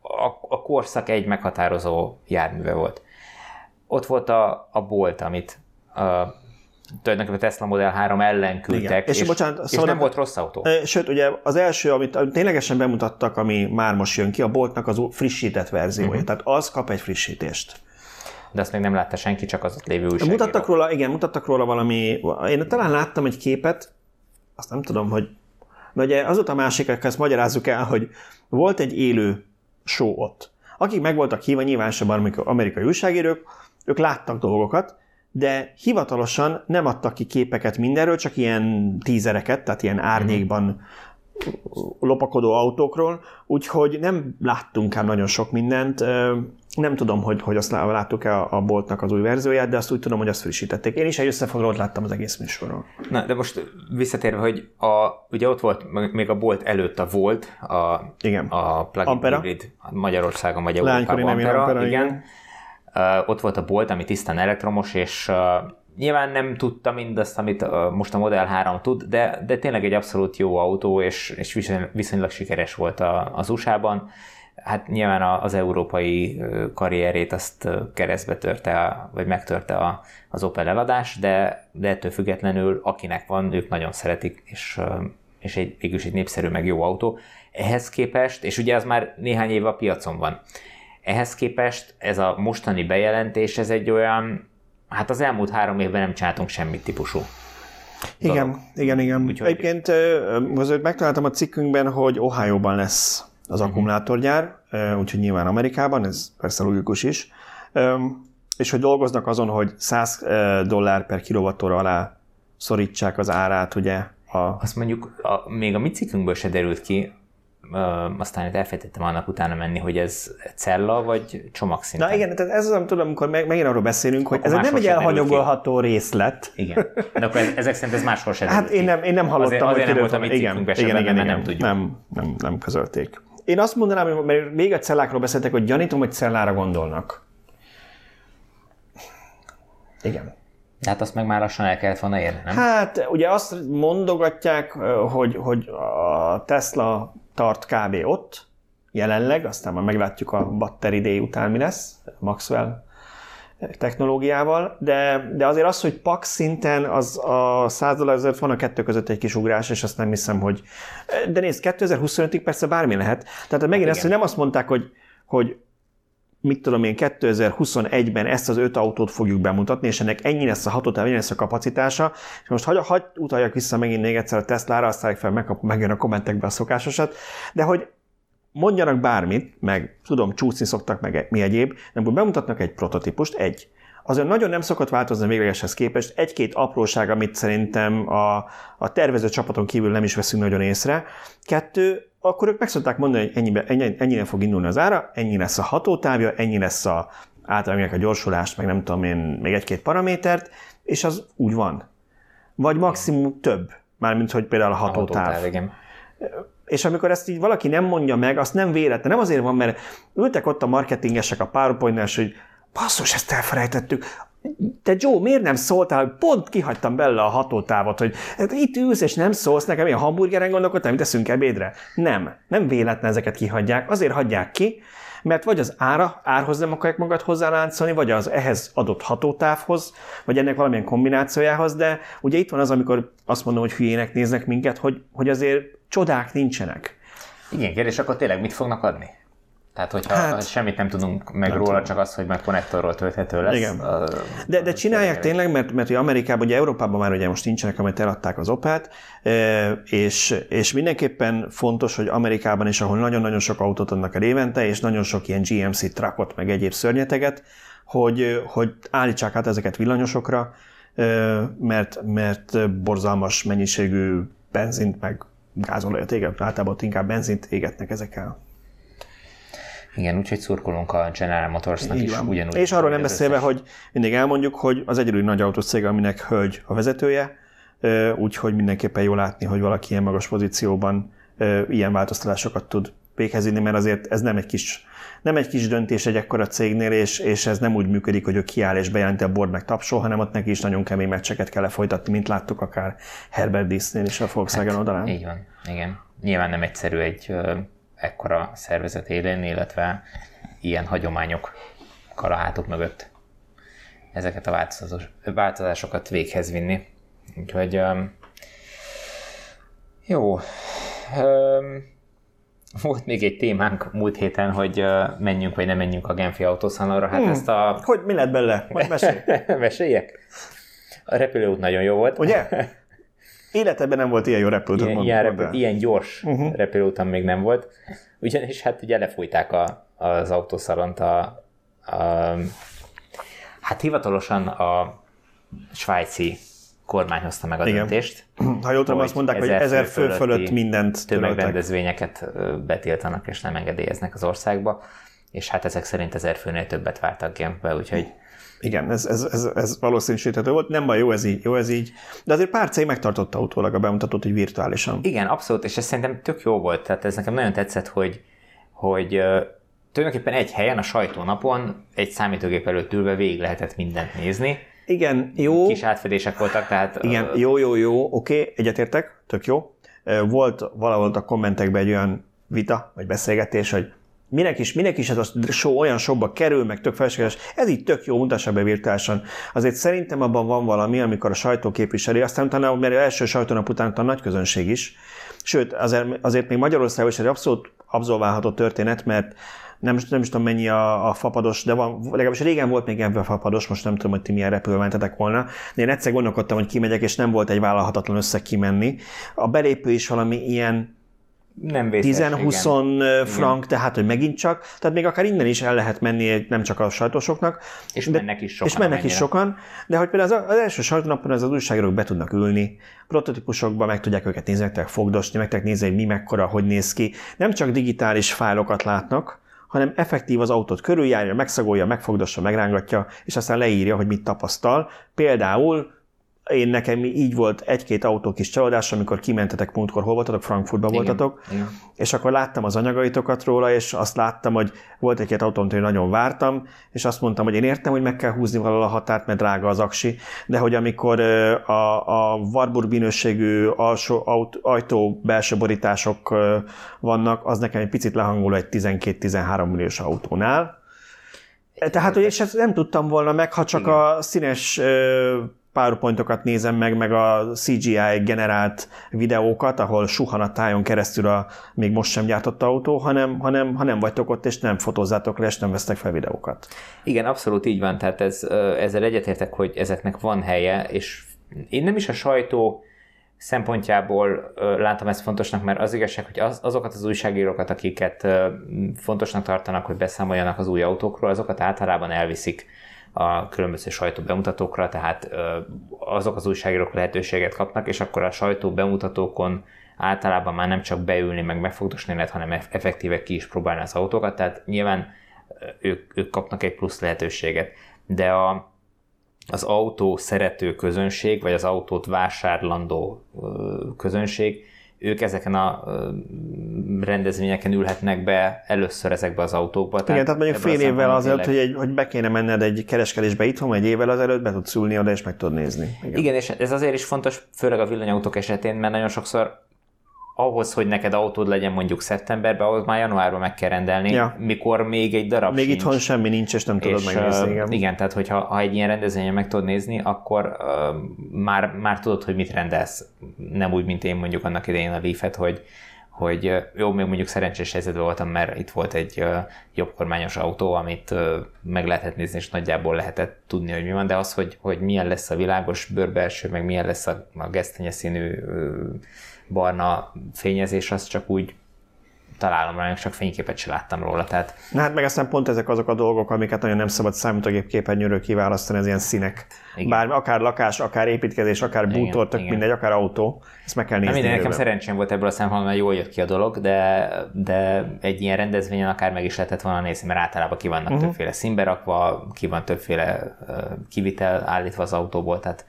a, a korszak egy meghatározó járműve volt. Ott volt a, a Bolt, amit a, tulajdonképpen Tesla Model 3 ellen küldtek, és, és, bocsánat, és szóval nem volt rossz autó. Sőt, ugye az első, amit ténylegesen bemutattak, ami már most jön ki, a Boltnak az frissített verziója, uh-huh. tehát az kap egy frissítést. De azt még nem látta senki, csak az ott lévő újságíró. Mutattak róla, igen, mutattak róla valami, én talán láttam egy képet, azt nem tudom, hogy mert ugye az a másik, ezt magyarázzuk el, hogy volt egy élő show ott. Akik meg voltak hívva, nyilván sem amerikai újságírók, ők láttak dolgokat, de hivatalosan nem adtak ki képeket mindenről, csak ilyen tízereket, tehát ilyen árnyékban lopakodó autókról, úgyhogy nem láttunk ám nagyon sok mindent. Nem tudom, hogy, hogy azt láttuk-e a boltnak az új verzióját, de azt úgy tudom, hogy azt frissítették. Én is egy összefoglalót láttam az egész műsorról. Na, de most visszatérve, hogy a, ugye ott volt még a bolt előtt a Volt, a, igen. a plug-in Ampera. hybrid Magyarországon vagy Európában. Ampera, Ampera, igen. igen ott volt a bolt, ami tisztán elektromos, és nyilván nem tudta mindazt, amit most a Model 3 tud, de, de tényleg egy abszolút jó autó, és, és viszonylag, sikeres volt az USA-ban. Hát nyilván az európai karrierét azt keresztbe törte, vagy megtörte az Opel eladás, de, de ettől függetlenül akinek van, ők nagyon szeretik, és, és egy, végülis egy népszerű, meg jó autó. Ehhez képest, és ugye az már néhány éve a piacon van, ehhez képest ez a mostani bejelentés, ez egy olyan, hát az elmúlt három évben nem csináltunk semmit típusú. Igen, dolog. igen, igen. Úgyhogy... Egyébként azért megtaláltam a cikkünkben, hogy Ohio-ban lesz az uh-huh. akkumulátorgyár, úgyhogy nyilván Amerikában, ez persze logikus is, és hogy dolgoznak azon, hogy 100 dollár per kilovattóra alá szorítsák az árát, ugye. A... Azt mondjuk, a, még a mi cikkünkből se derült ki, aztán itt elfelejtettem annak utána menni, hogy ez cella vagy csomagszinten. Na igen, tehát ez az, amit tudom, amikor meg, megint arról beszélünk, hogy ez nem egy elhanyagolható részlet. Igen, de akkor ezek szerint ez máshol sem Hát én nem, én nem hallottam, azért, azért hogy nem volt a mi igen, igen, igen, igen, igen, nem tudjuk. Nem, nem, nem közölték. Én azt mondanám, hogy mert még a cellákról beszéltek, hogy gyanítom, hogy cellára gondolnak. Igen. De hát azt meg már lassan el kellett volna érni, nem? Hát ugye azt mondogatják, hogy, hogy a Tesla tart kb. ott, jelenleg, aztán már meglátjuk a Battery Day után mi lesz, Maxwell technológiával, de, de azért az, hogy PAX szinten az a 100 dollár azért van a kettő között egy kis ugrás, és azt nem hiszem, hogy... De nézd, 2025-ig persze bármi lehet. Tehát megint Igen. ezt, hogy nem azt mondták, hogy, hogy mit tudom én, 2021-ben ezt az öt autót fogjuk bemutatni, és ennek ennyi lesz a hatótáv, ennyi lesz a kapacitása, és most hagy, hagy utaljak vissza megint még egyszer a Tesla-ra, aztán fel, megkap, megjön a kommentekbe a szokásosat, de hogy mondjanak bármit, meg tudom, csúszni szoktak, meg mi egyéb, de amikor bemutatnak egy prototípust, egy, azért nagyon nem szokott változni a véglegeshez képest, egy-két apróság, amit szerintem a, a tervező csapaton kívül nem is veszünk nagyon észre. Kettő, akkor ők meg szokták mondani, hogy ennyibe, ennyi, ennyire fog indulni az ára, ennyi lesz a hatótávja, ennyi lesz a általában a gyorsulást, meg nem tudom én, még egy-két paramétert, és az úgy van. Vagy maximum több, mármint hogy például a hatótáv. A hatótáv igen. És amikor ezt így valaki nem mondja meg, azt nem véletlen, nem azért van, mert ültek ott a marketingesek a powerpoint hogy basszus, ezt elfelejtettük, te Joe, miért nem szóltál, hogy pont kihagytam belőle a hatótávot, hogy hát itt ülsz és nem szólsz nekem, én hamburgeren gondolkodtam, mit teszünk ebédre? Nem, nem véletlen ezeket kihagyják, azért hagyják ki, mert vagy az ára, árhoz nem akarják magad hozzáláncolni, vagy az ehhez adott hatótávhoz, vagy ennek valamilyen kombinációjához, de ugye itt van az, amikor azt mondom, hogy hülyének néznek minket, hogy, hogy azért csodák nincsenek. Igen, kérdés, akkor tényleg mit fognak adni? Tehát, hogyha hát, semmit nem tudunk meg nem róla, tudom. csak az, hogy meg konnektorról tölthető lesz. Igen. A, de, de csinálják tényleg, mert, mert Amerikában, ugye Európában már ugye most nincsenek, amit eladták az Opelt, és, és mindenképpen fontos, hogy Amerikában is, ahol nagyon-nagyon sok autót adnak a évente, és nagyon sok ilyen GMC truckot, meg egyéb szörnyeteget, hogy, hogy állítsák át ezeket villanyosokra, mert, mert borzalmas mennyiségű benzint, meg gázolajat éget, általában inkább benzint égetnek ezekkel. Igen, úgyhogy szurkolunk a General Motorsnak is ugyanúgy. És arról nem beszélve, összes... hogy mindig elmondjuk, hogy az egyedül nagy autós cég, aminek hölgy a vezetője, úgyhogy mindenképpen jó látni, hogy valaki ilyen magas pozícióban ilyen változtatásokat tud véghez mert azért ez nem egy kis, nem egy kis döntés egy ekkora cégnél, és, és ez nem úgy működik, hogy ő kiáll és bejelenti a board meg tapsol, hanem ott neki is nagyon kemény meccseket kell lefolytatni, mint láttuk akár Herbert Disznél is a Volkswagen hát, oldalán. Így van, igen. Nyilván nem egyszerű egy ekkora szervezet élén, illetve ilyen hagyományok a hátuk mögött ezeket a változásokat véghez vinni. Úgyhogy um, jó. Um, volt még egy témánk múlt héten, hogy uh, menjünk vagy nem menjünk a Genfi autószalonra. Hát hmm. ezt a... Hogy mi lett bele? Majd mesélj. <laughs> Meséljek? A repülőút nagyon jó volt. Ugye? <laughs> Életeben nem volt ilyen jó repülőt. Ilyen, ilyen, repül, ilyen gyors uh-huh. repülőúton még nem volt. Ugyanis hát ugye lefújták a, az autószalont a, a, hát hivatalosan a svájci kormány hozta meg a Igen. döntést. <clears throat> Ha jól tudom, azt mondták, hogy ezer fő fölött mindent tömegrendezvényeket betiltanak és nem engedélyeznek az országba, és hát ezek szerint ezer főnél többet vártak Genfbe, úgyhogy igen, ez, ez, ez, ez valószínűsíthető volt. Nem baj, jó ez így, jó ez így. De azért pár cég megtartotta utólag a bemutatót, hogy virtuálisan. Igen, abszolút, és ez szerintem tök jó volt. Tehát ez nekem nagyon tetszett, hogy, hogy tulajdonképpen egy helyen, a sajtónapon, egy számítógép előtt ülve végig lehetett mindent nézni. Igen, jó. Kis átfedések voltak, tehát... Igen, jó, jó, jó, oké, okay, egyetértek, tök jó. Volt valahol a kommentekben egy olyan vita, vagy beszélgetés, hogy Minek is, minek is ez a show olyan showba kerül, meg tök felséges, ez így tök jó, mutassa be virtuálisan. Azért szerintem abban van valami, amikor a sajtó képviseli, aztán utána, mert az első sajtónap után a nagy közönség is. Sőt, azért, azért még Magyarországon is egy abszolút abszolválható történet, mert nem, nem is tudom mennyi a, a fapados, de van, legalábbis régen volt még ebben fapados, most nem tudom, hogy ti milyen repülő mentetek volna. De én egyszer gondolkodtam, hogy kimegyek, és nem volt egy vállalhatatlan összeg kimenni. A belépő is valami ilyen nem 10-20 frank, igen. tehát hogy megint csak, tehát még akár innen is el lehet menni, nem csak a sajtósoknak. És de, mennek is sokan. És mennek is sokan, de hogy például az, az első sajtónapon az, az újságírók be tudnak ülni, prototípusokba meg tudják őket nézni, meg tudják fogdosni, meg tudják nézni, hogy mi mekkora, hogy néz ki. Nem csak digitális fájlokat látnak, hanem effektív az autót körüljárja, megszagolja, megfogdossa, megrángatja, és aztán leírja, hogy mit tapasztal. Például én nekem így volt egy-két autó kis csalódás, amikor kimentetek múltkor, hol voltatok, Frankfurtban voltatok, igen. és akkor láttam az anyagaitokat róla, és azt láttam, hogy volt egy-két autó, amit én nagyon vártam, és azt mondtam, hogy én értem, hogy meg kell húzni valahol a határt, mert drága az aksi, de hogy amikor a, a Warburg minőségű alsó aut, ajtó belső borítások vannak, az nekem egy picit lehangoló egy 12-13 milliós autónál. Tehát, hogy és ezt nem tudtam volna meg, ha csak Igen. a színes PowerPointokat nézem meg, meg a CGI generált videókat, ahol suhan a tájon keresztül a még most sem gyártott autó, hanem, hanem ha nem vagytok ott, és nem fotózzátok le, és nem vesztek fel videókat. Igen, abszolút így van, tehát ez, ezzel egyetértek, hogy ezeknek van helye, és én nem is a sajtó szempontjából látom ezt fontosnak, mert az igazság, hogy az, azokat az újságírókat, akiket fontosnak tartanak, hogy beszámoljanak az új autókról, azokat általában elviszik a különböző sajtó bemutatókra, tehát azok az újságírók lehetőséget kapnak, és akkor a sajtó bemutatókon általában már nem csak beülni, meg megfogdosni lehet, hanem eff- effektíve ki is próbálni az autókat, tehát nyilván ők, ők kapnak egy plusz lehetőséget. De a, az autó szerető közönség, vagy az autót vásárlandó közönség, ők ezeken a rendezvényeken ülhetnek be először ezekbe az autókba. Igen, tehát mondjuk fél évvel azelőtt, hogy, egy, hogy be kéne menned egy kereskedésbe itthon, egy évvel azelőtt be tudsz ülni oda, és meg tudod nézni. Igen. Igen, és ez azért is fontos, főleg a villanyautók esetén, mert nagyon sokszor ahhoz, hogy neked autód legyen mondjuk szeptemberben, ahhoz már januárban meg kell rendelni, Ja. mikor még egy darab Még sincs. itthon semmi nincs, és nem tudod és, megnézni. Igen. igen, tehát hogyha ha egy ilyen rendezvényen meg tudod nézni, akkor uh, már, már tudod, hogy mit rendelsz. Nem úgy, mint én mondjuk annak idején a Leaf-et, hogy, hogy jó, még mondjuk szerencsés helyzetben voltam, mert itt volt egy uh, jobb kormányos autó, amit uh, meg lehetett nézni, és nagyjából lehetett tudni, hogy mi van, de az, hogy, hogy milyen lesz a világos bőrbelső, meg milyen lesz a, a gesztenye színű uh, barna fényezés, az csak úgy találom rá, csak fényképet se láttam róla, tehát Na hát meg aztán pont ezek azok a dolgok, amiket nagyon nem szabad számítógép képernyőről kiválasztani, az ilyen színek. Igen. Bár akár lakás, akár építkezés, akár bútor, tök igen. mindegy, akár autó. Ezt meg kell nézni. minden, nekem szerencsém volt ebből a szempontból, mert jól jött ki a dolog, de, de egy ilyen rendezvényen akár meg is lehetett volna nézni, mert általában ki vannak uh-huh. többféle színbe rakva, ki van többféle uh, kivitel állítva az autóból, tehát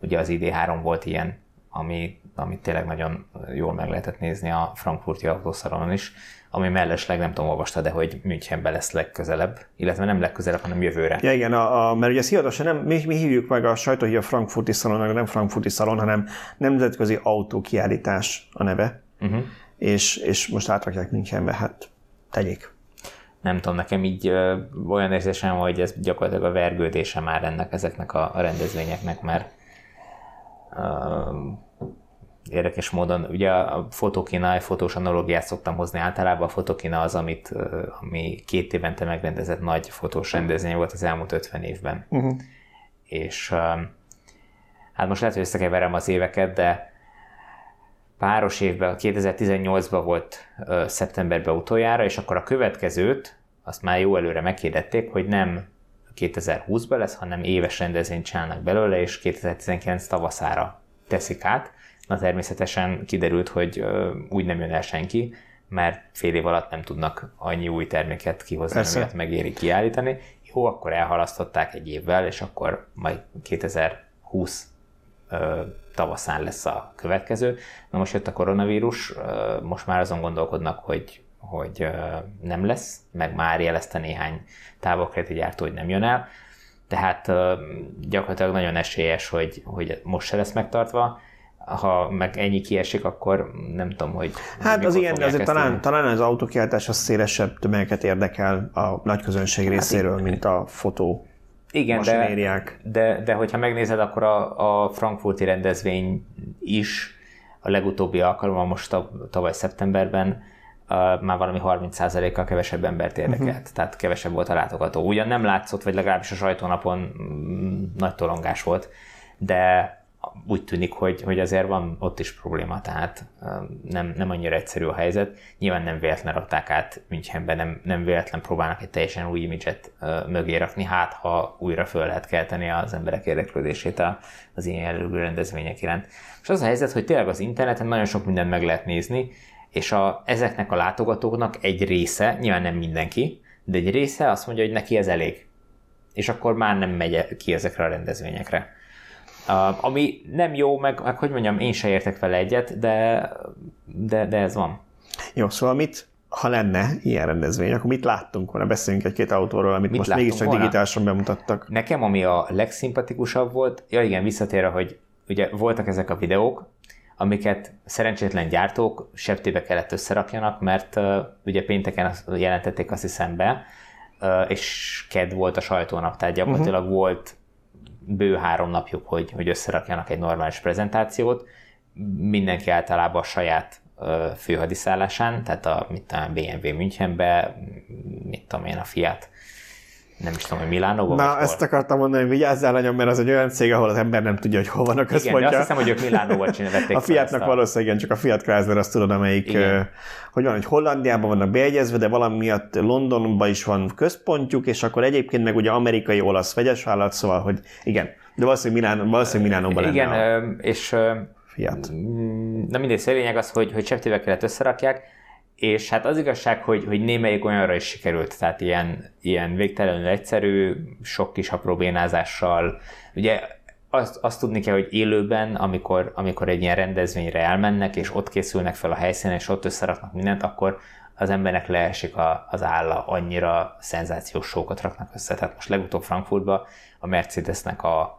ugye az ID3 volt ilyen, ami, amit tényleg nagyon jól meg lehetett nézni a frankfurti autószalonon is, ami mellesleg nem tudom, olvasta, de hogy Münchenben lesz legközelebb, illetve nem legközelebb, hanem jövőre. Ja igen, a, a, mert ugye hivatalosan nem, mi, mi hívjuk meg a sajtó, hogy a frankfurti szalon, nem frankfurti szalon, hanem nemzetközi autókiállítás a neve, Uh-huh. és, és most átrakják Münchenbe, hát tegyék. nem tudom, nekem így ö, olyan érzésem, hogy ez gyakorlatilag a vergődése már ennek, ezeknek a, a rendezvényeknek, mert ö, érdekes módon, ugye a fotokina, a fotós analógiát szoktam hozni általában, a fotokina az, amit, ami két évente megrendezett nagy fotós rendezvény volt az elmúlt 50 évben. Uh-huh. És hát most lehet, hogy összekeverem az éveket, de páros évben, 2018-ban volt szeptemberben utoljára, és akkor a következőt, azt már jó előre meghirdették, hogy nem 2020-ban lesz, hanem éves rendezvényt csinálnak belőle, és 2019 tavaszára teszik át. Na természetesen kiderült, hogy úgy nem jön el senki, mert fél év alatt nem tudnak annyi új terméket kihozni, Persze. amilyet megéri kiállítani. Jó, akkor elhalasztották egy évvel, és akkor majd 2020 ö, tavaszán lesz a következő. Na most jött a koronavírus, ö, most már azon gondolkodnak, hogy, hogy ö, nem lesz, meg már jelezte néhány távolkeleti gyártó, hogy nem jön el. Tehát ö, gyakorlatilag nagyon esélyes, hogy, hogy most se lesz megtartva. Ha meg ennyi kiesik, akkor nem tudom, hogy Hát az ilyen, azért talán, talán az autókiáltás az szélesebb tömegeket érdekel a nagy közönség részéről, mint a fotó Igen, de, de, de hogyha megnézed, akkor a, a frankfurti rendezvény is a legutóbbi alkalommal most tavaly szeptemberben uh, már valami 30%-kal kevesebb embert érdekelt, uh-huh. tehát kevesebb volt a látogató. Ugyan nem látszott, vagy legalábbis a sajtónapon mm, nagy tolongás volt, de úgy tűnik, hogy, hogy azért van ott is probléma, tehát um, nem, nem annyira egyszerű a helyzet. Nyilván nem véletlen rakták át Münchenbe, nem, nem véletlen próbálnak egy teljesen új imidzset uh, mögé rakni, hát ha újra föl lehet kelteni az emberek érdeklődését az ilyen jellegű rendezvények iránt. És az a helyzet, hogy tényleg az interneten nagyon sok mindent meg lehet nézni, és a, ezeknek a látogatóknak egy része, nyilván nem mindenki, de egy része azt mondja, hogy neki ez elég. És akkor már nem megy ki ezekre a rendezvényekre. Uh, ami nem jó, meg, meg hogy mondjam, én se értek vele egyet, de, de, de ez van. Jó, szóval mit, ha lenne ilyen rendezvény, akkor mit láttunk volna? Beszéljünk egy-két autóról, amit Mit most mégiscsak volna? digitálisan bemutattak. Nekem ami a legszimpatikusabb volt, ja igen, visszatérve, hogy ugye voltak ezek a videók, amiket szerencsétlen gyártók septébe kellett összerakjanak, mert uh, ugye pénteken jelentették azt hiszem be, uh, és ked volt a sajtónap, tehát gyakorlatilag uh-huh. volt bő három napjuk, hogy, hogy összerakjanak egy normális prezentációt. Mindenki általában a saját főhadiszállásán, tehát a mit tudom, BMW Münchenbe, mit tudom én, a Fiat nem is tudom, hogy Milánóban Na, vagy hol. ezt akartam mondani, hogy vigyázzál nagyon, mert az egy olyan cég, ahol az ember nem tudja, hogy hol van a Igen, központja. azt hiszem, hogy ők Milánóval csinálták. A Fiatnak valószínűleg igen, csak a Fiat Chrysler azt tudod, amelyik, Igen. hogy van, hogy Hollandiában vannak beegyezve, de valami miatt Londonban is van központjuk, és akkor egyébként meg ugye amerikai, olasz vegyes vállalat, szóval, hogy igen, de valószínűleg, Milán, valószínűleg Milánóban lenne Igen, a ö, és Fiat. na mindegy, a lényeg az, hogy, hogy septével kellett összerakják, és hát az igazság, hogy, hogy némelyik olyanra is sikerült, tehát ilyen, ilyen végtelenül egyszerű, sok kis apró bénázással. Ugye azt, azt tudni kell, hogy élőben, amikor, amikor egy ilyen rendezvényre elmennek, és ott készülnek fel a helyszínen, és ott összeraknak mindent, akkor az embernek leesik a, az álla, annyira szenzációs sókat raknak össze. Tehát most legutóbb Frankfurtba a Mercedesnek a,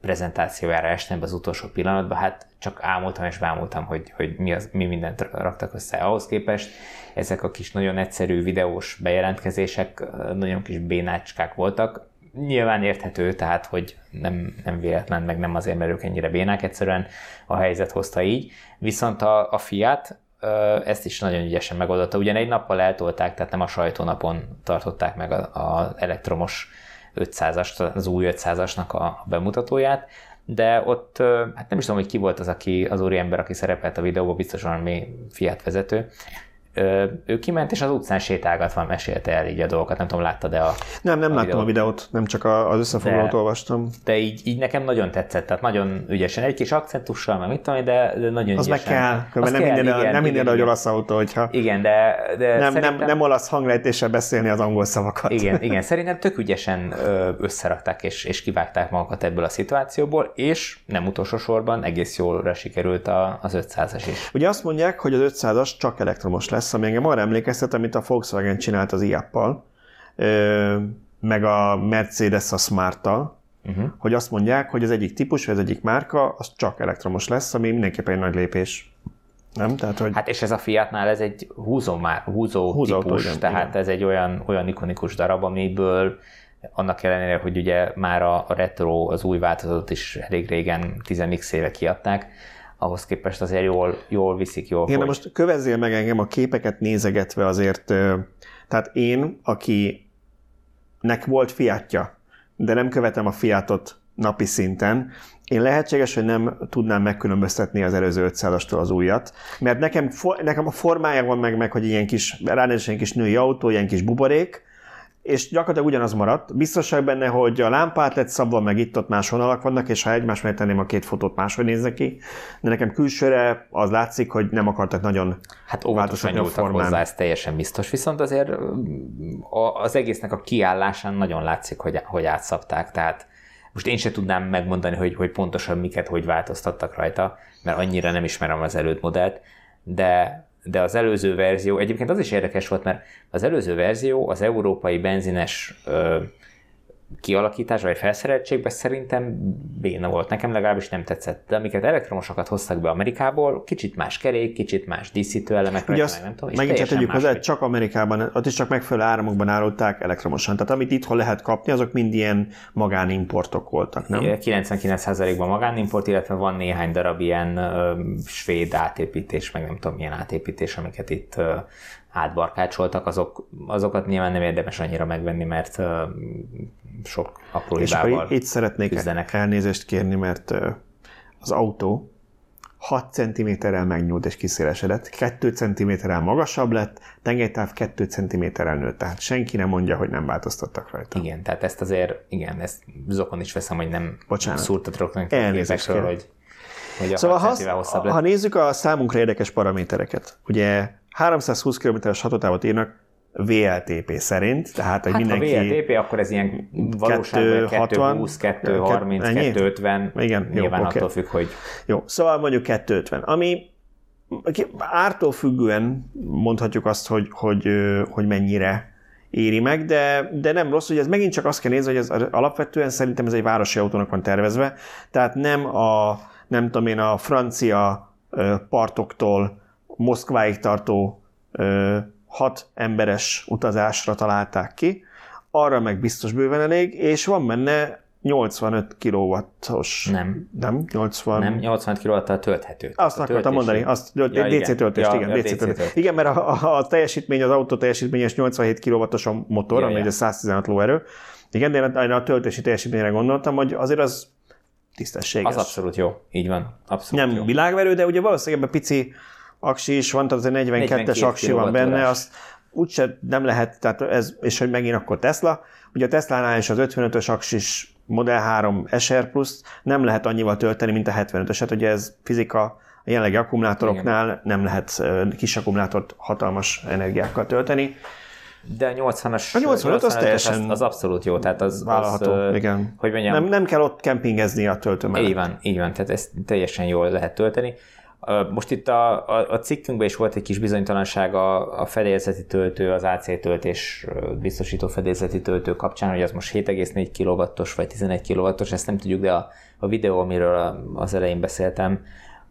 prezentációjára estem be az utolsó pillanatban, hát csak álmodtam és bámultam, hogy, hogy mi, az, mi mindent raktak össze ahhoz képest. Ezek a kis nagyon egyszerű videós bejelentkezések nagyon kis bénácskák voltak. Nyilván érthető, tehát, hogy nem, nem véletlen, meg nem azért, mert ők ennyire bénák, egyszerűen a helyzet hozta így. Viszont a, a Fiat ö, ezt is nagyon ügyesen megoldotta. Ugyan egy nappal eltolták, tehát nem a sajtónapon tartották meg az elektromos 500-as, az új 500-asnak a bemutatóját, de ott, hát nem is tudom, hogy ki volt az, aki, az úriember, aki szerepelt a videóban, biztosan valami Fiat vezető, ő kiment, és az utcán sétálgatva mesélte el így a dolgokat, nem tudom, láttad de a Nem, nem a láttam a videót. videót, nem csak a- az összefoglalót De- olvastam. de így, így nekem nagyon tetszett, tehát nagyon ügyesen, egy kis akcentussal, meg mit tudom, de, de nagyon Az meg ügyesen. kell, Az mert nem minden, igen, nem minden igen. olasz autó, hogyha Igen, de, de nem, nem, nem olasz hanglejtéssel beszélni az angol szavakat. Igen, <laughs> igen, szerintem tök ügyesen összerakták és, és kivágták magukat ebből a szituációból, és nem utolsó sorban egész jól sikerült az 500-as is. Ugye azt mondják, hogy az 500-as csak elektromos lesz, ami engem arra emlékeztet, amit a Volkswagen csinált az IAP-pal, meg a Mercedes a Smart-tal, Uh-huh. hogy azt mondják, hogy az egyik típus, vagy az egyik márka, az csak elektromos lesz, ami mindenképpen egy nagy lépés. Nem? Tehát, hogy Hát és ez a Fiatnál ez egy húzó, már, húzó, Húzó típus, igen, tehát igen. ez egy olyan, olyan ikonikus darab, amiből annak ellenére, hogy ugye már a, a retro, az új változatot is elég régen, 10x éve kiadták, ahhoz képest azért jól, jól viszik, jól Igen, de most kövezzél meg engem a képeket nézegetve azért, tehát én, aki nek volt fiatja, de nem követem a fiatot napi szinten, én lehetséges, hogy nem tudnám megkülönböztetni az előző 500-astól az újat, mert nekem, nekem a formája van meg, meg, hogy ilyen kis, ráadásul ilyen kis női autó, ilyen kis buborék, és gyakorlatilag ugyanaz maradt. Biztos vagyok benne, hogy a lámpát lett szabva, meg itt-ott más vonalak vannak, és ha egymás mellé tenném a két fotót, máshogy néznek ki. De nekem külsőre az látszik, hogy nem akartak nagyon Hát óvatosan nyúltak formán. hozzá, ez teljesen biztos, viszont azért az egésznek a kiállásán nagyon látszik, hogy, hogy átszabták, tehát most én se tudnám megmondani, hogy, hogy pontosan miket, hogy változtattak rajta, mert annyira nem ismerem az előtt modellt, de, de az előző verzió, egyébként az is érdekes volt, mert az előző verzió az európai benzines ö, kialakítás vagy felszereltségben szerintem béna volt. Nekem legalábbis nem tetszett. De amiket elektromosokat hoztak be Amerikából, kicsit más kerék, kicsit más díszítő elemek, Ugye azt nem tudom, és megint tegyük hozzá, csak Amerikában, ott is csak megfelelő áramokban árulták elektromosan. Tehát amit itthon lehet kapni, azok mind ilyen magánimportok voltak, nem? 99%-ban magánimport, illetve van néhány darab ilyen ö, svéd átépítés, meg nem tudom milyen átépítés, amiket itt ö, átbarkácsoltak, azok, azokat nyilván nem érdemes annyira megvenni, mert ö, sok apró És hibával itt szeretnék küzdenek. elnézést kérni, mert ö, az autó 6 cm-rel megnyúlt és kiszélesedett, 2 cm-rel magasabb lett, tengelytáv 2 cm-rel nőtt, tehát senki nem mondja, hogy nem változtattak rajta. Igen, tehát ezt azért, igen, ezt zokon is veszem, hogy nem Bocsánat. szúrtatok kérek. hogy, hogy Szóval ha, ha nézzük a számunkra érdekes paramétereket, ugye 320 km-es hatótávot írnak, VLTP szerint, tehát hogy Hát mindenki... ha VLTP, akkor ez ilyen valóságban 220, 230, ennyi? 250, Igen, jó, nyilván oké. attól függ, hogy Jó, szóval mondjuk 250, ami ártól függően mondhatjuk azt, hogy, hogy, hogy mennyire éri meg, de, de nem rossz, hogy ez megint csak azt kell nézni, hogy ez alapvetően szerintem ez egy városi autónak van tervezve, tehát nem a, nem tudom én, a francia partoktól Moszkváig tartó ö, hat emberes utazásra találták ki, arra meg biztos bőven elég, és van benne 85 kW-os. nem, Nem, 80. nem 85 kW tölthető. Azt akartam mondani, azt, Ja, DC igen. töltést, Ja, igen, DC DC töltést. Igen, mert a, a, a teljesítmény, az autó teljesítményes 87 kW-os a motor, Ja, ami ja. ugye 116 lóerő. Igen, de én a töltési teljesítményre gondoltam, hogy azért az tisztességes. Az abszolút jó, így van. Abszolút nem jó. világverő, de ugye valószínűleg ebben pici aksi is van, tehát azért 42-es 42 aksi van benne, azt úgyse nem lehet, tehát ez, és hogy megint akkor Tesla, ugye a Tesla-nál is az 55-ös aksis Model 3 SR Plus nem lehet annyival tölteni, mint a 75-öset, ugye ez fizika, a jelenlegi akkumulátoroknál nem lehet kis akkumulátort hatalmas energiákkal tölteni. De a 80-as, A 85 az teljesen az, az abszolút jó, tehát az, Vállalható, az, igen. hogy mondjam, Nem, nem kell ott kempingezni a töltő mellett. Így van, így van, tehát ezt teljesen jól lehet tölteni. Most itt a, a, a cikkünkben is volt egy kis bizonytalanság a, a fedélzeti töltő, az AC töltés biztosító fedélzeti töltő kapcsán, hogy az most 7,4 kW-os vagy 11 kW-os, ezt nem tudjuk, de a, a videó, amiről az elején beszéltem,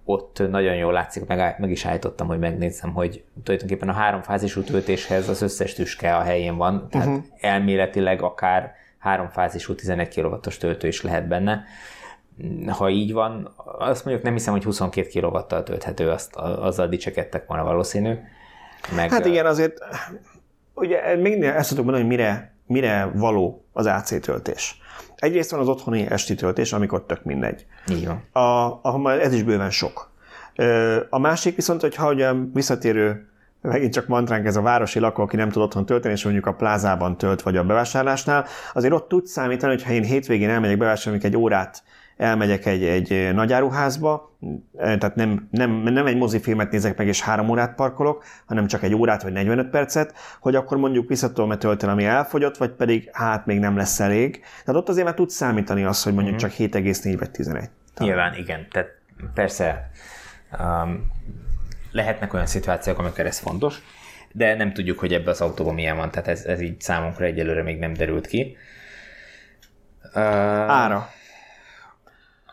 ott nagyon jól látszik, meg, meg is állítottam, hogy megnézzem, hogy tulajdonképpen a háromfázisú töltéshez az összes tüske a helyén van, tehát uh-huh. elméletileg akár háromfázisú 11 kW-os töltő is lehet benne. Ha így van, azt mondjuk nem hiszem, hogy 22 kW-tal tölthető, azt, azzal dicsekedtek volna valószínű. Meg, Hát igen, azért ugye még ezt tudom mondani, hogy mire, mire való az AC töltés. Egyrészt van az otthoni esti töltés, amikor tök mindegy. Így van. A, már ez is bőven sok. A másik viszont, hogyha ugye visszatérő, megint csak mantránk ez a városi lakó, aki nem tud otthon tölteni, és mondjuk a plázában tölt, vagy a bevásárlásnál, azért ott tud számítani, hogy ha én hétvégén elmegyek bevásárolni, egy órát elmegyek egy, egy nagyáruházba, tehát nem, nem, nem egy mozifilmet nézek meg, és három órát parkolok, hanem csak egy órát vagy 45 percet, hogy akkor mondjuk vissza tudom-e tölteni, ami elfogyott, vagy pedig hát még nem lesz elég. Tehát ott azért már tud számítani az, hogy mondjuk csak 7,4 vagy 11. Nyilván, igen. Tehát persze um, lehetnek olyan szituációk, amikor ez fontos, de nem tudjuk, hogy ebbe az autóban milyen van, tehát ez, ez így számunkra egyelőre még nem derült ki. Uh, Ára.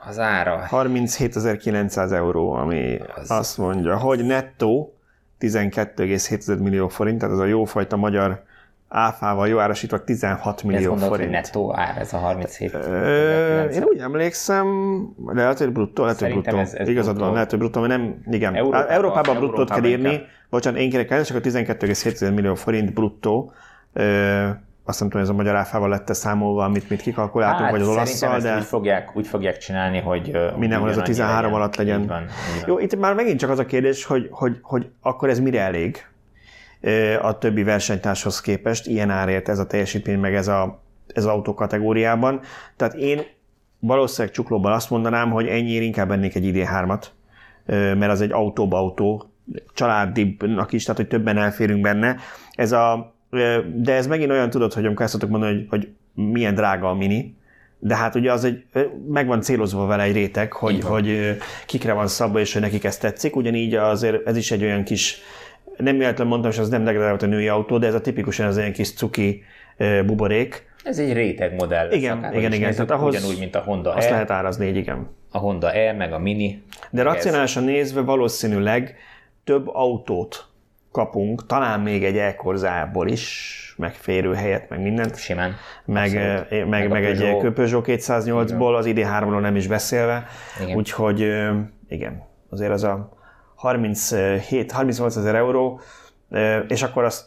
Az ára. 37.900 euró, ami Az- az... azt mondja, hogy nettó 12,7 millió forint, tehát az a jófajta magyar áfával jó árasítva 16 Ez millió hogy forint. nettó ár, ez a 37 Ö, én úgy emlékszem, lehet, hogy bruttó, lehet, hogy bruttó. ez- ez Igazad bruttó. van, lehet, hogy bruttó, mert nem, igen. Európában- Európában, Európában bruttót kell Európában írni. inkább. Bocsánat, én kérek el, csak a 12,7 millió forint bruttó. Ö, azt nem tudom, ez a magyar áfával lett számolva, amit mit kikalkuláltunk, vagy az Hát olaszszal, de... úgy fogják, úgy fogják csinálni, hogy Mindenhol ez a ugyanannyi 13 alatt legyen. Így van, így van. Jó, itt már megint csak az a kérdés, hogy, hogy, hogy akkor ez mire elég a többi versenytárshoz képest, ilyen árért ez a teljesítmény, meg ez, a, ez az autó kategóriában. Tehát én valószínűleg csuklóban azt mondanám, hogy ennyiért inkább vennék egy ID3-at, ö, mert az egy autóba autó, családibbnak is, tehát hogy többen elférünk benne. Ez a, de ez megint olyan tudod, hogy amikor ezt mondani, hogy, hogy milyen drága a mini, de hát ugye az egy, meg van célozva vele egy réteg, hogy, van. hogy kikre van szabva, és hogy nekik ez tetszik. Ugyanígy azért ez is egy olyan kis, nem véletlenül mondtam, és az nem degradált a női autó, de ez a tipikusan az olyan kis cuki buborék. Ez egy réteg modell. lesz, Igen, igen, igen, nézzük, tehát ahhoz- Ugyanúgy, mint a Honda Azt E, lehet árazni így, igen. a Honda E, meg a Mini. De ez. racionálisan nézve valószínűleg több autót kapunk, talán még egy elkorzából is, meg férőhelyet, meg mindent, Simán. meg, Abszolút. eh, meg, a meg egy Peugeot. Peugeot 208-ból, az ID3-ról nem is beszélve, Igen. úgyhogy ö, igen, azért az a 37-38 ezer euró, ö, és akkor azt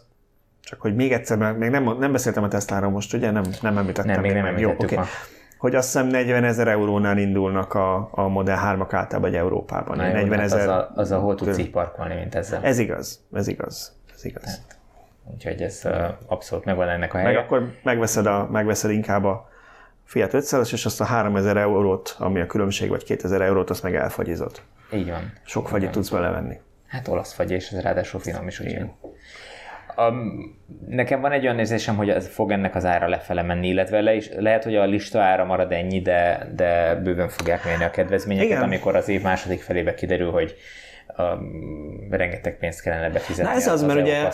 csak hogy még egyszer, még nem, nem beszéltem a Tesláról most, ugye? Nem, nem említettem. Nem, még nem meg. említettük Jó, oké. Hogy azt hiszem 40 ezer eurónál indulnak a, a Model 3-ak általában egy Európában. Na jó, 40 hát ezer. az, a, az a hol tudsz így parkolni, mint ezzel. Ez igaz, ez igaz, ez igaz. Úgyhogy ez uh, abszolút megvan ennek a Meg helye. akkor megveszed, a, megveszed inkább a Fiat 500 és azt a 3000 eurót, ami a különbség, vagy 2000 eurót, azt meg elfagyizod. Így van. Sok fagyit tudsz vele venni. Hát olasz fagy, és ez ráadásul finom is, úgyhogy. A, nekem van egy olyan érzésem, hogy ez fog ennek az ára lefele menni, illetve le is, lehet, hogy a lista ára marad ennyi, de, de bőven fogják mérni a kedvezményeket, Igen. amikor az év második felébe kiderül, hogy um, rengeteg pénzt kellene befizetni Na ez az, az mert ugye,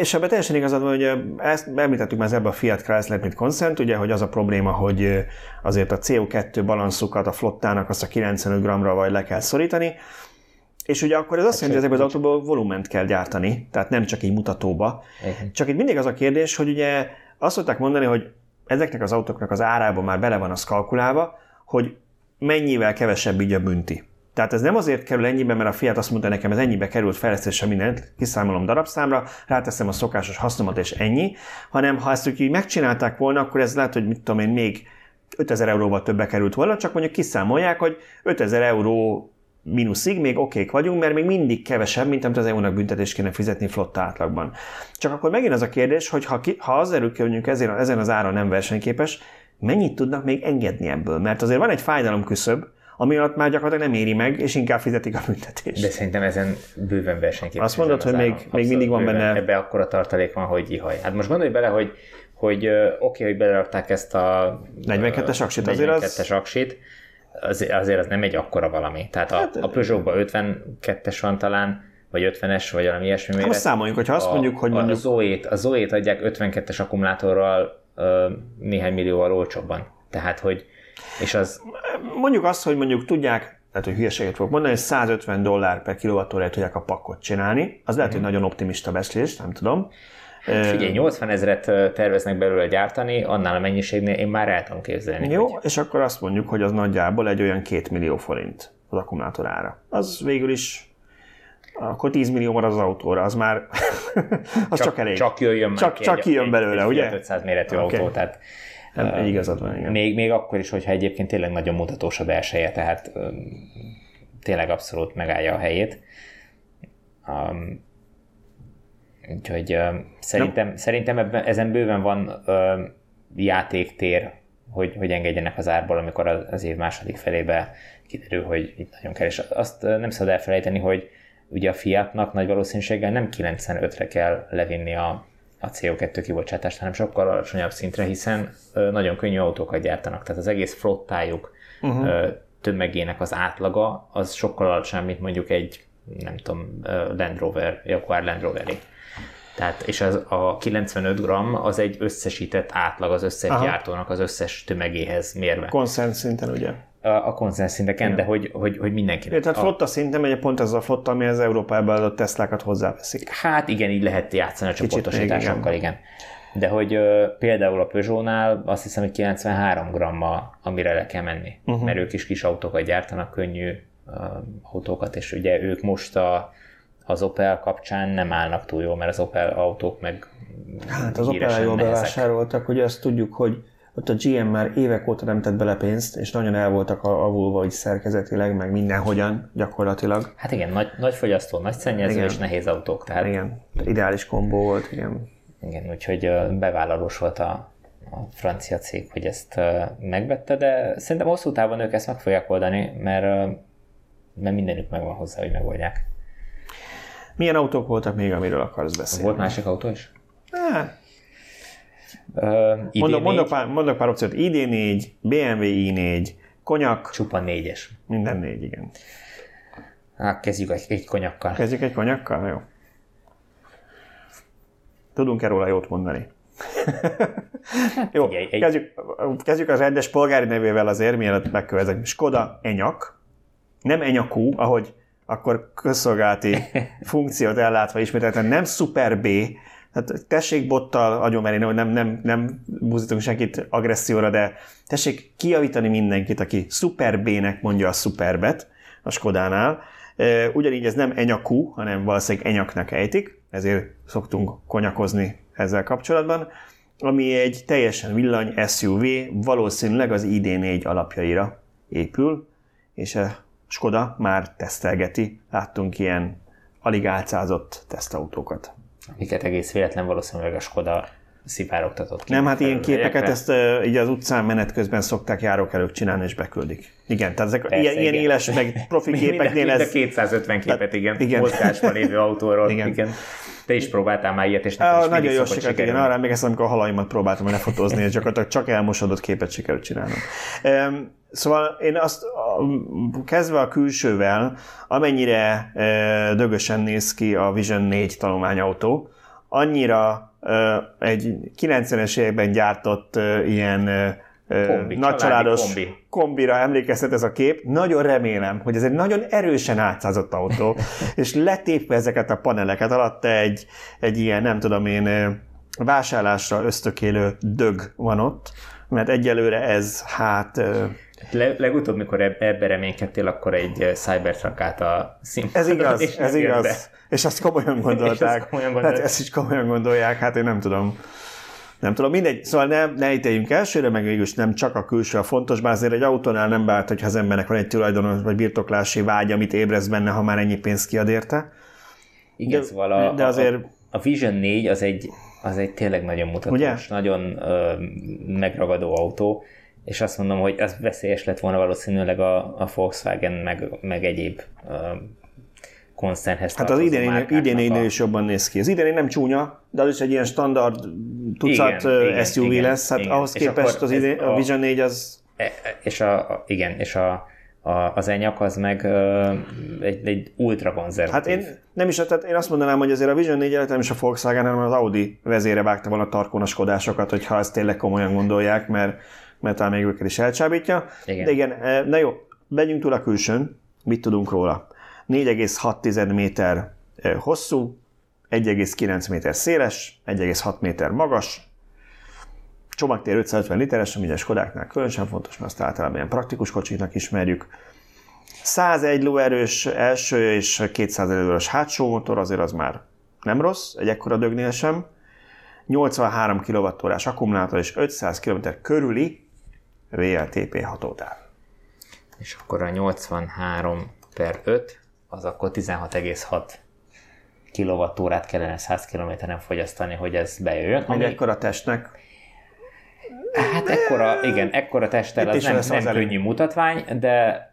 és ebben teljesen igazad van, hogy ezt említettük már ebben a Fiat Chrysler mint Consent, ugye, hogy az a probléma, hogy azért a CO2 balanszukat a flottának azt a 95 g-ra vagy le kell szorítani, és ugye akkor ez azt jelenti, hogy ezekben az autóból volument kell gyártani, tehát nem csak egy mutatóba. Igen. Csak itt mindig az a kérdés, hogy ugye azt szokták mondani, hogy ezeknek az autóknak az árában már bele van az kalkulálva, hogy mennyivel kevesebb így a bünti. Tehát ez nem azért kerül ennyibe, mert a Fiat azt mondta nekem, ez ennyibe került fejlesztése mindent, kiszámolom darabszámra, ráteszem a szokásos hasznomat és ennyi, hanem ha ezt így megcsinálták volna, akkor ez lehet, hogy mit tudom én, még 5000 euróval többe került volna, csak mondjuk kiszámolják, hogy 5000 euró mínuszig még okék vagyunk, mert még mindig kevesebb, mint amit az EU-nak büntetést kéne fizetni flotta átlagban. Csak akkor megint az a kérdés, hogy ha, ki, ha az erők ezen, ezen az áron nem versenyképes, mennyit tudnak még engedni ebből? Mert azért van egy fájdalom küszöb, ami alatt már gyakorlatilag nem éri meg, és inkább fizetik a büntetést. De szerintem ezen bőven versenyképes. Azt mondod, hogy még, még mindig van bőven. benne... Ebbe akkora tartalék van, hogy ihaj. Hát most gondolj bele, hogy hogy oké, okay, hogy belerakták ezt a 42-es aksit, azért az... aksit, azért, azért az nem egy akkora valami. Tehát a, hát, a Peugeot-ban 52-es van talán, vagy 50-es, vagy valami ilyesmi méret. Azt számoljuk, hogyha azt a, mondjuk, hogy mondjuk... A Zoe-t, a Zoe-t adják 52-es akkumulátorral néhány millióval olcsóbban. Tehát, hogy és az... Mondjuk azt, hogy mondjuk tudják, tehát hogy hülyeséget fogok mondani, hogy 150 dollár per kilovattóráért tudják a pakkot csinálni. Az lehet, mm. hogy nagyon optimista beszélés, nem tudom. Figyelj, 80 ezeret terveznek belőle gyártani, annál a mennyiségnél én már el tudom képzelni. Jó, hogy... és akkor azt mondjuk, hogy az nagyjából egy olyan 2 millió forint az akkumulátor ára. Az végül is akkor 10 millió marad az autóra, az már <laughs> az csak, csak elég. Csak jöjjön már csak, csak kijön belőle, ugye? 500 méretű okay. autó, tehát nem, egy igazad van, igen. Még, még akkor is, hogyha egyébként tényleg nagyon mutatós a belseje, tehát um, tényleg abszolút megállja a helyét. Um, Úgyhogy uh, szerintem, no. szerintem ebben, ezen bőven van uh, játéktér, hogy, hogy engedjenek az árból, amikor az, az év második felébe kiderül, hogy itt nagyon kell. És azt nem szabad elfelejteni, hogy ugye a Fiatnak nagy valószínűséggel nem 95-re kell levinni a, a CO2 kibocsátást, hanem sokkal alacsonyabb szintre, hiszen nagyon könnyű autókat gyártanak. Tehát az egész flottájuk uh-huh. uh, tömegének az átlaga az sokkal alacsonyabb, mint mondjuk egy nem tudom, Land Rover, Jaguar Land Rover-é. Tehát, és az, a 95 g az egy összesített átlag az összes Aha. gyártónak az összes tömegéhez mérve. Konszens szinten, ugye? A, a konszens szinteken, Igen. de hogy, hogy, hogy mindenkinek. tehát a... flotta szinten megy pont ez a flotta, ami az Európában adott Teslákat hozzáveszik. Hát igen, így lehet játszani a csoportosításokkal, igen. De hogy uh, például a Peugeot-nál azt hiszem, hogy 93 gramma, amire le kell menni, uh-huh. mert ők is kis autókat gyártanak, könnyű uh, autókat, és ugye ők most a az Opel kapcsán nem állnak túl jól, mert az Opel autók meg Hát az Opel jól bevásároltak, ugye azt tudjuk, hogy ott a GM már évek óta nem tett bele pénzt, és nagyon el voltak avulva, hogy szerkezetileg, meg mindenhogyan gyakorlatilag. Hát igen, nagy, nagy fogyasztó, nagy szennyező igen. és nehéz autók. Tehát... Igen, ideális kombó volt, igen. Igen, úgyhogy bevállalós volt a, a francia cég, hogy ezt megvette, de szerintem hosszú távon ők ezt meg fogják oldani, mert, mert mindenük megvan hozzá, hogy megoldják. Milyen autók voltak még, amiről akarsz beszélni? Volt másik autó is? Hát. Uh, mondok, mondok, pár, mondok pár opciót. ID4, BMW i4, konyak. Csupa négyes. Minden négy, igen. Hát kezdjük egy, egy konyakkal. Kezdjük egy konyakkal? Jó. Tudunk-e róla jót mondani? Jó, Figyelj, egy... kezdjük, kezdjük az rendes polgári nevével azért, mielőtt megkövezek. Skoda Enyak. Nem Enyakú, ahogy akkor közszolgálati <laughs> funkciót ellátva ismételten nem Super B, tehát tessék bottal agyonverni, hogy nem, nem, nem buzítunk senkit agresszióra, de tessék kijavítani mindenkit, aki Super B-nek mondja a Superbet a Skodánál. Ugyanígy ez nem enyakú, hanem valószínűleg enyaknak ejtik, ezért szoktunk konyakozni ezzel kapcsolatban, ami egy teljesen villany SUV, valószínűleg az ID4 alapjaira épül, és Skoda már tesztelgeti, láttunk ilyen alig álcázott tesztautókat. Miket egész véletlen valószínűleg a Skoda szivárogtatott ki. Nem, hát ilyen képeket ezt uh, így az utcán menet közben szokták járókelők csinálni, és beküldik. Igen, tehát ezek Persze, ilyen, igen. ilyen éles, meg <laughs> profi képeknél ez... Mind a 250 képet, igen, igen. mozgásban lévő autóról. Igen. igen. Te is próbáltál már ilyet, és nekem is Nagyon jó sikert, igen. Arra emlékeztem, amikor a halaimat próbáltam lefotózni, és gyakorlatilag csak elmosodott képet sikerült csinálnom. Szóval én azt kezdve a külsővel, amennyire dögösen néz ki a Vision 4 tanulmányautó, annyira egy 90-es években gyártott ilyen kombi, nagycsaládos kombi. kombira emlékeztet ez a kép. Nagyon remélem, hogy ez egy nagyon erősen átszázott autó, <laughs> és letépve ezeket a paneleket alatt egy, egy ilyen, nem tudom én, vásárlásra ösztökélő dög van ott, mert egyelőre ez hát le, legutóbb, mikor ebbe reménykedtél, akkor egy Cybertruck át a színpadon. Ez igaz, ez igaz. Be. És azt komolyan <laughs> gondolták. ezt komolyan gondolták. Hát ezt is komolyan gondolják, hát én nem tudom. Nem tudom, mindegy, szóval ne, ne ítéljünk elsőre, meg végülis nem csak a külső a fontos, bár azért egy autónál nem bárt, hogyha az embernek van egy tulajdonos vagy birtoklási vágy, amit ébreszt benne, ha már ennyi pénzt kiad érte. Igen, de, szóval a, de azért... a, a Vision 4 az egy, az egy tényleg nagyon mutatós, Ugye? nagyon ö, megragadó autó, és azt mondom, hogy az veszélyes lett volna valószínűleg a, a Volkswagen, meg, meg egyéb ö, koncernhez Hát az idén, idén a... is jobban néz ki. Az idén nem csúnya, de az is egy ilyen standard tucat igen, SUV igen, lesz. Hát igen. ahhoz és képest az idén, a, a Vision 4 az... E, e, és a, igen, és a, a, az enyak az meg egy, egy ultra konzervatív. Hát én nem is, tehát én azt mondanám, hogy azért a Vision 4 nem is a Volkswagen, hanem az Audi vezére vágta volna a tarkónaskodásokat, hogyha ezt tényleg komolyan gondolják, mert, mert talán még őket is elcsábítja. Igen. De igen, na jó, megyünk túl a külsőn, mit tudunk róla? 4,6 méter hosszú, 1,9 méter széles, 1,6 méter magas, csomagtér 550 literes, ami a Skodáknál különösen fontos, mert azt általában ilyen praktikus kocsiknak ismerjük. 101 lóerős első és 200 lóerős hátsó motor, azért az már nem rossz, egy ekkora dögnél sem. 83 kWh akkumulátor és 500 km körüli VLTP hatótáv. És akkor a 83 per 5, az akkor 16,6 kilovattórát kellene 100 kilométeren fogyasztani, hogy ez bejöjjön. Ami ekkora testnek? Hát ekkora, igen, ekkora testtel az nem, nem az könnyű mutatvány, de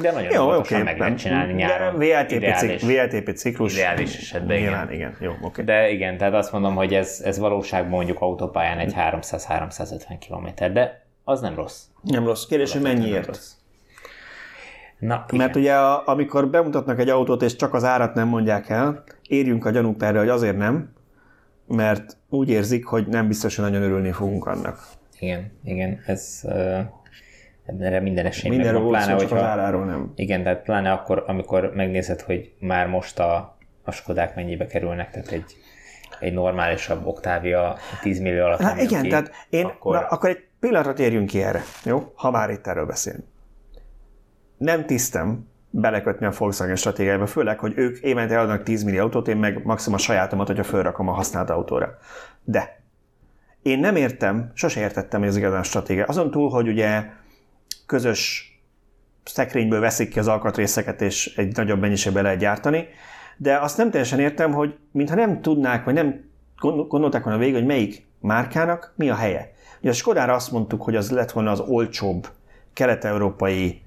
de nagyon jó, okay, meg lehet csinálni nyáron. VLTP, ideális, VLTP ciklus. Ideális esetben, Nyilván, igen. igen. Jó, okay. De igen, tehát azt mondom, hogy ez, ez valóságban mondjuk autópályán egy 300-350 km, de az nem rossz. Nem rossz. Kérdés, hogy mennyiért? Rossz. Na, igen. Mert ugye a, amikor bemutatnak egy autót, és csak az árat nem mondják el, érjünk a gyanúk erre, hogy azért nem, mert úgy érzik, hogy nem biztos, hogy nagyon örülni fogunk annak. Igen, igen, ez uh, erre minden esély Mindenről volt pláne, csak az áráról nem. Igen, tehát pláne akkor, amikor megnézed, hogy már most a, a Skodák mennyibe kerülnek, tehát egy, egy normálisabb Octavia 10 millió alatt Hát igen, ki, tehát én, akkor... Na, akkor egy pillanatra térjünk ki erre, jó? Ha már itt erről beszélünk nem tisztem belekötni a Volkswagen stratégiájába, főleg, hogy ők évente eladnak 10 millió autót, én meg maximum a sajátomat, hogyha felrakom a használt autóra. De én nem értem, sose értettem, hogy ez igazán stratégia. Azon túl, hogy ugye közös szekrényből veszik ki az alkatrészeket, és egy nagyobb mennyiségben lehet gyártani, de azt nem teljesen értem, hogy mintha nem tudnák, vagy nem gondolták volna végig, hogy melyik márkának mi a helye. Ugye a Skodára azt mondtuk, hogy az lett volna az olcsóbb kelet-európai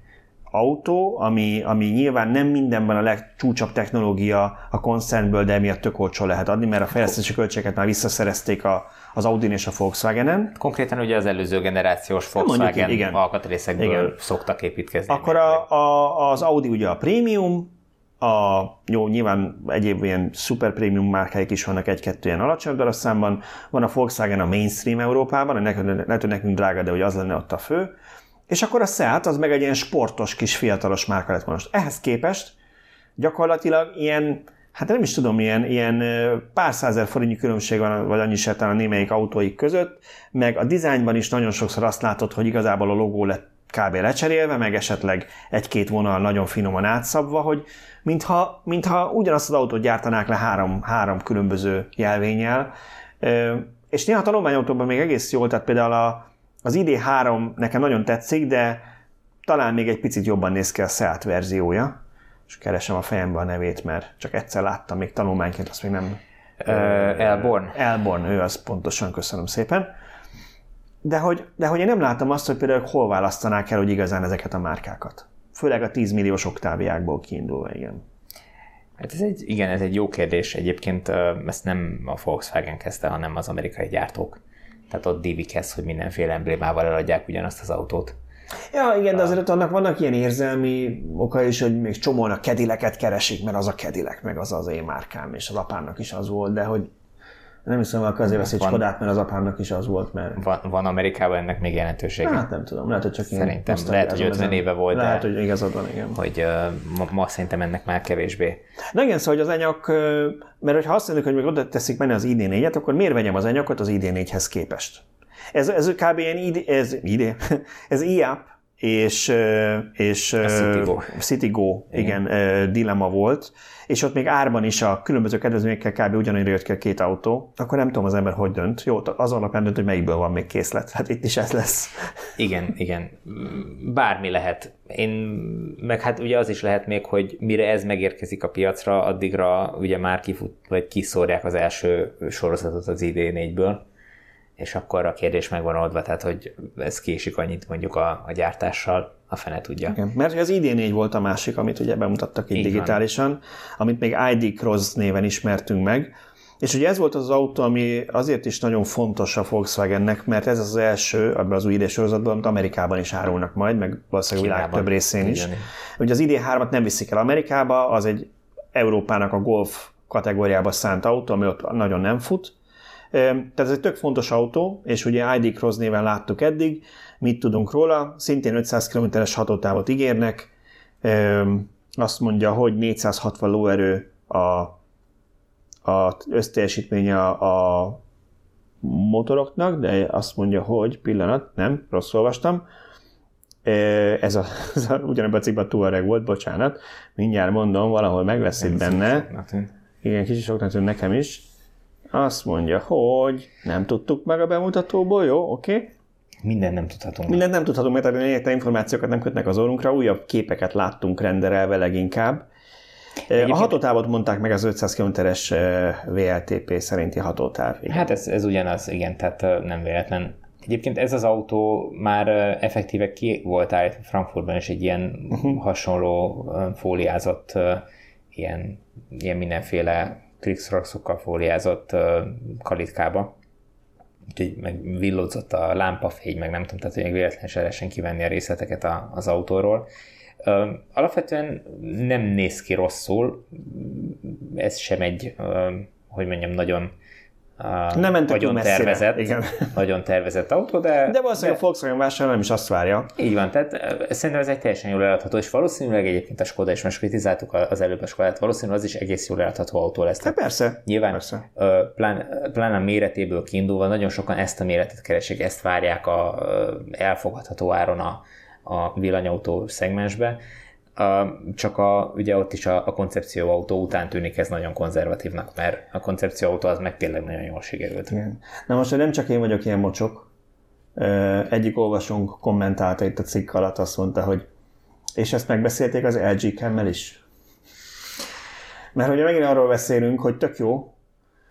autó, ami, ami nyilván nem mindenben a legcsúcsabb technológia a koncernből, de emiatt tök olcsó lehet adni, mert a fejlesztési költségeket már visszaszerezték a, az Audi és a Volkswagen-en. Konkrétan ugye az előző generációs Volkswagen Mondjuk, igen. alkatrészekből igen. szoktak építkezni. Akkor a, a, az Audi ugye a prémium, a, jó, nyilván egyéb ilyen super prémium márkáik is vannak egy-kettő ilyen alacsonyabb darabszámban. Van a Volkswagen a mainstream Európában, lehet, hogy nekünk drága, de hogy az lenne ott a fő. És akkor a Seat az meg egy ilyen sportos kis fiatalos márka lett most. Ehhez képest gyakorlatilag ilyen, hát nem is tudom, ilyen, ilyen pár százer forintnyi különbség van, vagy annyi se a némelyik autóik között, meg a dizájnban is nagyon sokszor azt látod, hogy igazából a logó lett kb. lecserélve, meg esetleg egy-két vonal nagyon finoman átszabva, hogy mintha, mintha ugyanazt az autót gyártanák le három, három különböző jelvényel. És néha tanulmányautóban még egész jól, tehát például a, az ID3 nekem nagyon tetszik, de talán még egy picit jobban néz ki a Seat verziója, és keresem a fejembe a nevét, mert csak egyszer láttam még tanulmányként, azt még nem... Elborn. Elborn, ő az pontosan, köszönöm szépen. De hogy, de hogy én nem látom azt, hogy például hol választanák el, hogy igazán ezeket a márkákat. Főleg a 10 milliós oktáviákból kiindulva, igen. Hát ez egy, igen, ez egy jó kérdés. Egyébként ezt nem a Volkswagen kezdte, hanem az amerikai gyártók. Tehát ott dívik ez, hogy mindenféle emblémával eladják ugyanazt az autót. Ja, igen, de azért annak vannak ilyen érzelmi oka is, hogy még csomóan a kedileket keresik, mert az a kedilek, meg az az én márkám, és az apámnak is az volt, de hogy nem hiszem, hogy azért veszi egy Skodát, mert az apámnak is az volt, mert... Van, van Amerikában ennek még jelentősége? Hát nem tudom, lehet, hogy csak Szerintem, lehet, hogy 50 ezen. éve volt, Lehet, de hogy igazad van, igen. Hogy uh, ma, ma, szerintem ennek már kevésbé. De igen, szóval hogy az enyak, mert ha azt mondjuk, hogy még oda teszik menni az ID4-et, akkor miért vegyem az enyakot az ID4-hez képest? Ez, ez kb. ilyen ID, ez, ID, <laughs> ez IAP, és, és CityGo, CityGo igen, igen dilemma volt, és ott még árban is a különböző kedvezményekkel kb. ugyanúgy jött ki a két autó, akkor nem tudom az ember hogy dönt. Jó, az alapján dönt, hogy melyikből van még készlet. Hát itt is ez lesz. Igen, igen. Bármi lehet. Én, meg hát ugye az is lehet még, hogy mire ez megérkezik a piacra, addigra ugye már kifut, vagy kiszórják az első sorozatot az ID4-ből és akkor a kérdés megvan oldva, tehát hogy ez késik annyit mondjuk a, a gyártással, a fene tudja. Igen, mert az ID4 volt a másik, amit ugye bemutattak itt Így digitálisan, van. amit még ID Cross néven ismertünk meg, és ugye ez volt az autó, ami azért is nagyon fontos a Volkswagennek, mert ez az első abban az új ID sorozatban, amit Amerikában is árulnak majd, meg valószínűleg a világ több részén is. Igen. Ugye az ID3-at nem viszik el Amerikába, az egy Európának a Golf kategóriába szánt autó, ami ott nagyon nem fut, tehát ez egy tök fontos autó, és ugye ID Cross néven láttuk eddig, mit tudunk róla, szintén 500 km-es hatótávot ígérnek, azt mondja, hogy 460 lóerő a, a összteljesítménye a, a motoroknak, de azt mondja, hogy pillanat, nem, rossz olvastam, ez a, <laughs> ez a ugyanebben a cikkben Tuareg volt, bocsánat, mindjárt mondom, valahol meg lesz itt benne. Igen, kicsit soknak tűnt nekem is. Azt mondja, hogy nem tudtuk meg a bemutatóból, jó, oké. Okay. Minden nem tudhatunk. Minden nem tudhatunk, mert a információkat nem kötnek az orrunkra, újabb képeket láttunk renderelve leginkább. Egyébként... A hatótávot mondták meg az 500 km-es VLTP szerinti hatótáv. Igen. Hát ez, ez ugyanaz, igen, tehát nem véletlen. Egyébként ez az autó már effektíve ki volt állítva Frankfurtban is egy ilyen uh-huh. hasonló fóliázott, ilyen, ilyen mindenféle Trixroxokkal fóliázott kalitkába, úgyhogy meg villódzott a lámpafény, meg nem tudom, tehát hogy még véletlenül se lehessen kivenni a részleteket az autóról. Alapvetően nem néz ki rosszul, ez sem egy, hogy mondjam, nagyon nem mentek nagyon tervezett, igen. <laughs> nagyon tervezett autó, de... De valószínűleg de, a Volkswagen vásárló nem is azt várja. Így van, tehát szerintem ez egy teljesen jól eladható, és valószínűleg egyébként a Skoda is, most kritizáltuk az előbb a Skodát, valószínűleg az is egész jól eladható autó lesz. Hát persze. Nyilván, persze. Plán, plán a méretéből kiindulva nagyon sokan ezt a méretet keresik, ezt várják a elfogadható áron a, a villanyautó szegmensbe csak a, ugye ott is a, a koncepcióautó után tűnik ez nagyon konzervatívnak, mert a koncepcióautó az meg tényleg nagyon jól sikerült. Igen. Na most nem csak én vagyok ilyen mocsok, egyik olvasónk kommentálta itt a cikk alatt, azt mondta, hogy és ezt megbeszélték az LG Kemmel is. Mert ugye megint arról beszélünk, hogy tök jó,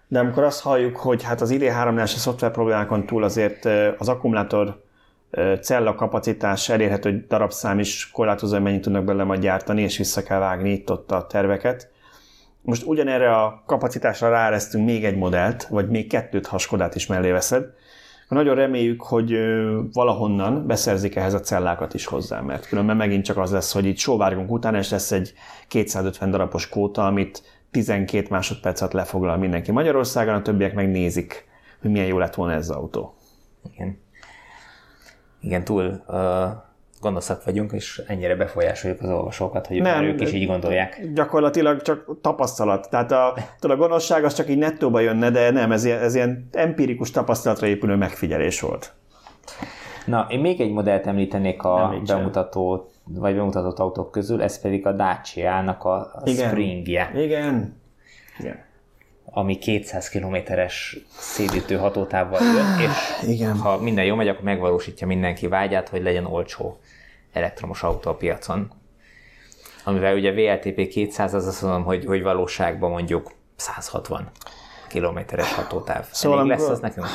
de amikor azt halljuk, hogy hát az ID3-nál a szoftver problémákon túl azért az akkumulátor cella kapacitás elérhető darabszám is korlátozó, hogy mennyit tudnak belőle majd gyártani, és vissza kell vágni itt ott a terveket. Most ugyanerre a kapacitásra ráeresztünk még egy modellt, vagy még kettőt, ha Skodát is mellé veszed. Nagyon reméljük, hogy valahonnan beszerzik ehhez a cellákat is hozzá, mert különben megint csak az lesz, hogy itt sóvárgunk után, és lesz egy 250 darabos kóta, amit 12 másodpercet lefoglal mindenki Magyarországon, a többiek megnézik, hogy milyen jó lett volna ez az autó. Igen igen, túl uh, gonoszak vagyunk, és ennyire befolyásoljuk az olvasókat, hogy nem, ők is így gondolják. Gyakorlatilag csak tapasztalat. Tehát a, a gonoszság az csak így nettóba jönne, de nem, ez, ez ilyen empirikus tapasztalatra épülő megfigyelés volt. Na, én még egy modellt említenék a bemutató, vagy bemutatott autók közül, ez pedig a Dacia-nak a, a Igen. Springje. Igen. Igen ami 200 kilométeres szédítő hatótávval jön, és Igen. ha minden jó megy, akkor megvalósítja mindenki vágyát, hogy legyen olcsó elektromos autó a piacon. Amivel ugye VLTP 200, az azt mondom, hogy, hogy valóságban mondjuk 160 kilométeres hatótáv. Szóval elég lesz az nekünk?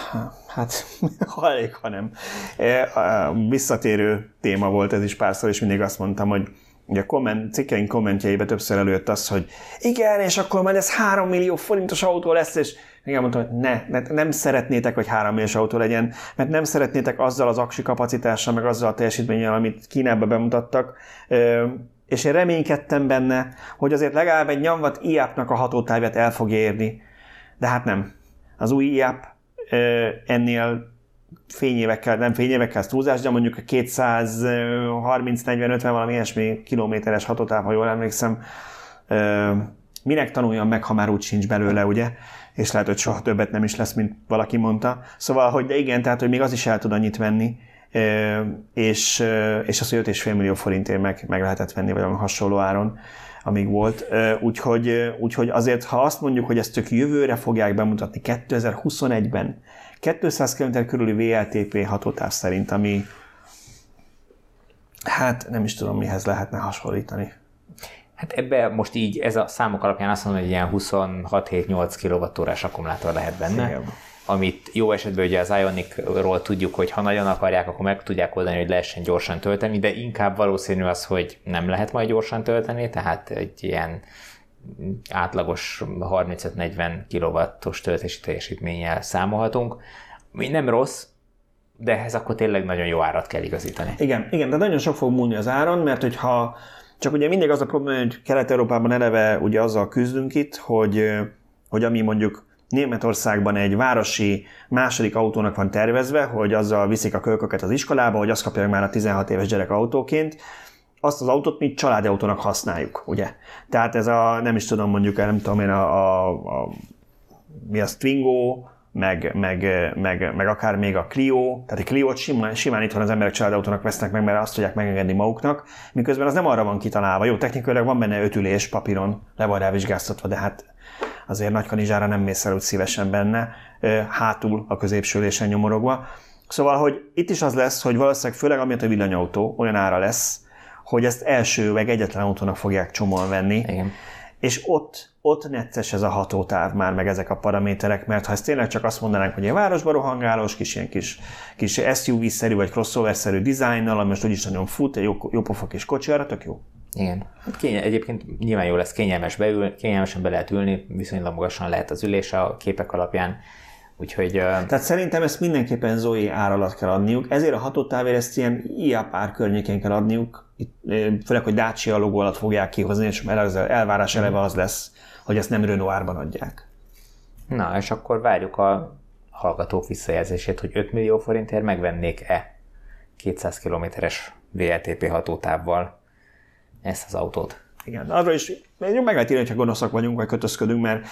Hát, <laughs> ha elég, ha nem. E, visszatérő téma volt ez is párszor, és mindig azt mondtam, hogy ugye a komment, cikkeink kommentjeibe többször előtt az, hogy igen, és akkor majd ez 3 millió forintos autó lesz, és igen, mondtam, hogy ne, ne, nem szeretnétek, hogy 3 milliós autó legyen, mert nem szeretnétek azzal az aksi kapacitással, meg azzal a teljesítménnyel, amit Kínába bemutattak, és én reménykedtem benne, hogy azért legalább egy nyomvat IAP-nak a hatótávját el fog érni, de hát nem. Az új IAP ennél fényévekkel, nem fényévekkel, ez túlzás, de mondjuk a 230-40-50 valami ilyesmi kilométeres hatótáv, ha jól emlékszem, minek tanuljam meg, ha már úgy sincs belőle, ugye? És lehet, hogy soha többet nem is lesz, mint valaki mondta. Szóval, hogy de igen, tehát, hogy még az is el tud annyit venni, és, és az, hogy 5,5 millió forintért meg, meg lehetett venni, vagy valami hasonló áron, amíg volt. Úgyhogy, úgyhogy azért, ha azt mondjuk, hogy ezt tök jövőre fogják bemutatni 2021-ben, 200 km körüli VLTP hatótáv szerint, ami hát nem is tudom, mihez lehetne hasonlítani. Hát ebbe most így, ez a számok alapján azt mondom, hogy ilyen 26-7-8 kWh akkumulátor lehet benne. Igen amit jó esetben ugye az Ionic-ról tudjuk, hogy ha nagyon akarják, akkor meg tudják oldani, hogy lehessen gyorsan tölteni, de inkább valószínű az, hogy nem lehet majd gyorsan tölteni, tehát egy ilyen átlagos 35-40 kW-os töltési teljesítménnyel számolhatunk. Mi nem rossz, de ehhez akkor tényleg nagyon jó árat kell igazítani. Igen, igen, de nagyon sok fog múlni az áron, mert hogyha csak ugye mindig az a probléma, hogy Kelet-Európában eleve ugye azzal küzdünk itt, hogy, hogy ami mondjuk Németországban egy városi második autónak van tervezve, hogy azzal viszik a kölyköket az iskolába, hogy azt kapja meg már a 16 éves gyerek autóként, azt az autót mi családi autónak használjuk, ugye? Tehát ez a, nem is tudom, mondjuk, nem tudom én, a, a, a mi az Twingo, meg, meg, meg, meg akár még a Clio, tehát a Clio-t simán, simán itt van az emberek családautónak vesznek meg, mert azt tudják megengedni maguknak, miközben az nem arra van kitalálva. Jó, technikailag van benne ötülés papíron, le van rá vizsgáztatva, de hát azért nagy kanizsára nem mész el úgy szívesen benne, hátul a középső ülésen nyomorogva. Szóval, hogy itt is az lesz, hogy valószínűleg főleg amiatt a villanyautó olyan ára lesz, hogy ezt első meg egyetlen autónak fogják csomóan venni. Igen. És ott, ott necces ez a hatótáv már, meg ezek a paraméterek, mert ha ezt tényleg csak azt mondanánk, hogy egy városba rohangálós, kis ilyen kis, kis SUV-szerű vagy crossover-szerű dizájnnal, ami most úgyis nagyon fut, egy jó, jó pofa kis kocsi, arra tök jó. Igen. Hát kénye, egyébként nyilván jó lesz, kényelmes beül, kényelmesen be lehet ülni, viszonylag magasan lehet az ülés a képek alapján. Úgyhogy, Tehát szerintem ezt mindenképpen Zoe ár alatt kell adniuk, ezért a hatótávért ezt ilyen IA pár környékén kell adniuk, itt, főleg, hogy Dacia logó alatt fogják kihozni, és az elvárás eleve az lesz, hogy ezt nem Renault árban adják. Na, és akkor várjuk a hallgatók visszajelzését, hogy 5 millió forintért megvennék-e 200 kilométeres VLTP hatótávval ezt az autót. Igen, arra is meg lehet írni, hogyha gonoszak vagyunk, vagy kötözködünk, mert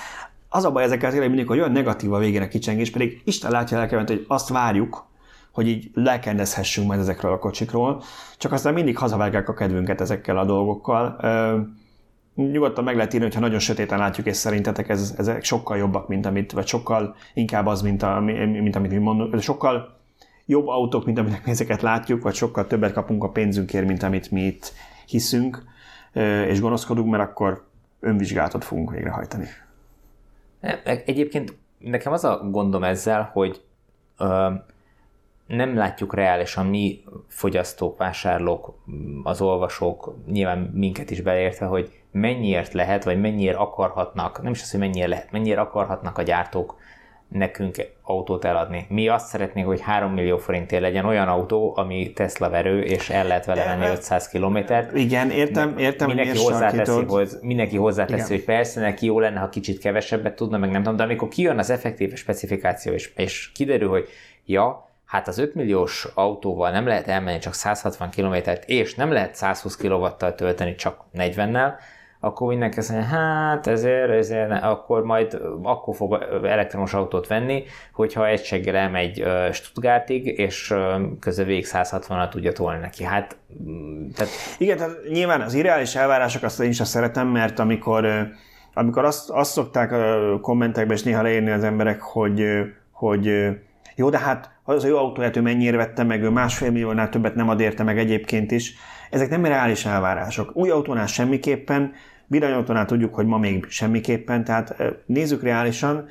az a baj ezekkel tényleg mindig, hogy olyan negatív a végén a kicsengés, pedig Isten látja lelkemet, hogy azt várjuk, hogy így lelkendezhessünk majd ezekről a kocsikról, csak aztán mindig hazavágják a kedvünket ezekkel a dolgokkal. nyugodtan meg lehet írni, hogyha nagyon sötéten látjuk, és szerintetek ez, ezek sokkal jobbak, mint amit, vagy sokkal inkább az, mint, a, mint amit mi mondunk, sokkal jobb autók, mint aminek mi ezeket látjuk, vagy sokkal többet kapunk a pénzünkért, mint amit mi itt hiszünk, és gonoszkodunk, mert akkor önvizsgálatot fogunk végrehajtani. Egyébként nekem az a gondom ezzel, hogy ö, nem látjuk reálisan mi fogyasztók, vásárlók, az olvasók, nyilván minket is beleértve, hogy mennyiért lehet, vagy mennyiért akarhatnak, nem is az, hogy mennyire lehet, mennyire akarhatnak a gyártók nekünk autót eladni. Mi azt szeretnénk, hogy 3 millió forintért legyen olyan autó, ami Tesla verő, és el lehet vele menni 500 kilométert. Igen, értem, értem, mindenki hozzáteszi, hogy, mindenki hozzáteszi, hogy persze neki jó lenne, ha kicsit kevesebbet tudna, meg nem tudom, de amikor kijön az effektív specifikáció, és, és kiderül, hogy ja, hát az 5 milliós autóval nem lehet elmenni csak 160 kilométert, és nem lehet 120 kw tölteni csak 40-nel, akkor mindenki azt mondja, hát ezért, ezért akkor majd akkor fog elektromos autót venni, hogyha egységgel elmegy Stuttgartig, és közben végig 160-at tudja tolni neki. Hát, mm, tehát... Igen, tehát nyilván az irreális elvárások azt én is szeretem, mert amikor, amikor azt, azt szokták kommentekben és néha leírni az emberek, hogy, hogy jó, de hát az a jó autóját ő mennyire vette meg, ő másfél milliónál többet nem ad érte meg egyébként is. Ezek nem reális elvárások. Új autónál semmiképpen, Villanyautónál tudjuk, hogy ma még semmiképpen, tehát nézzük reálisan.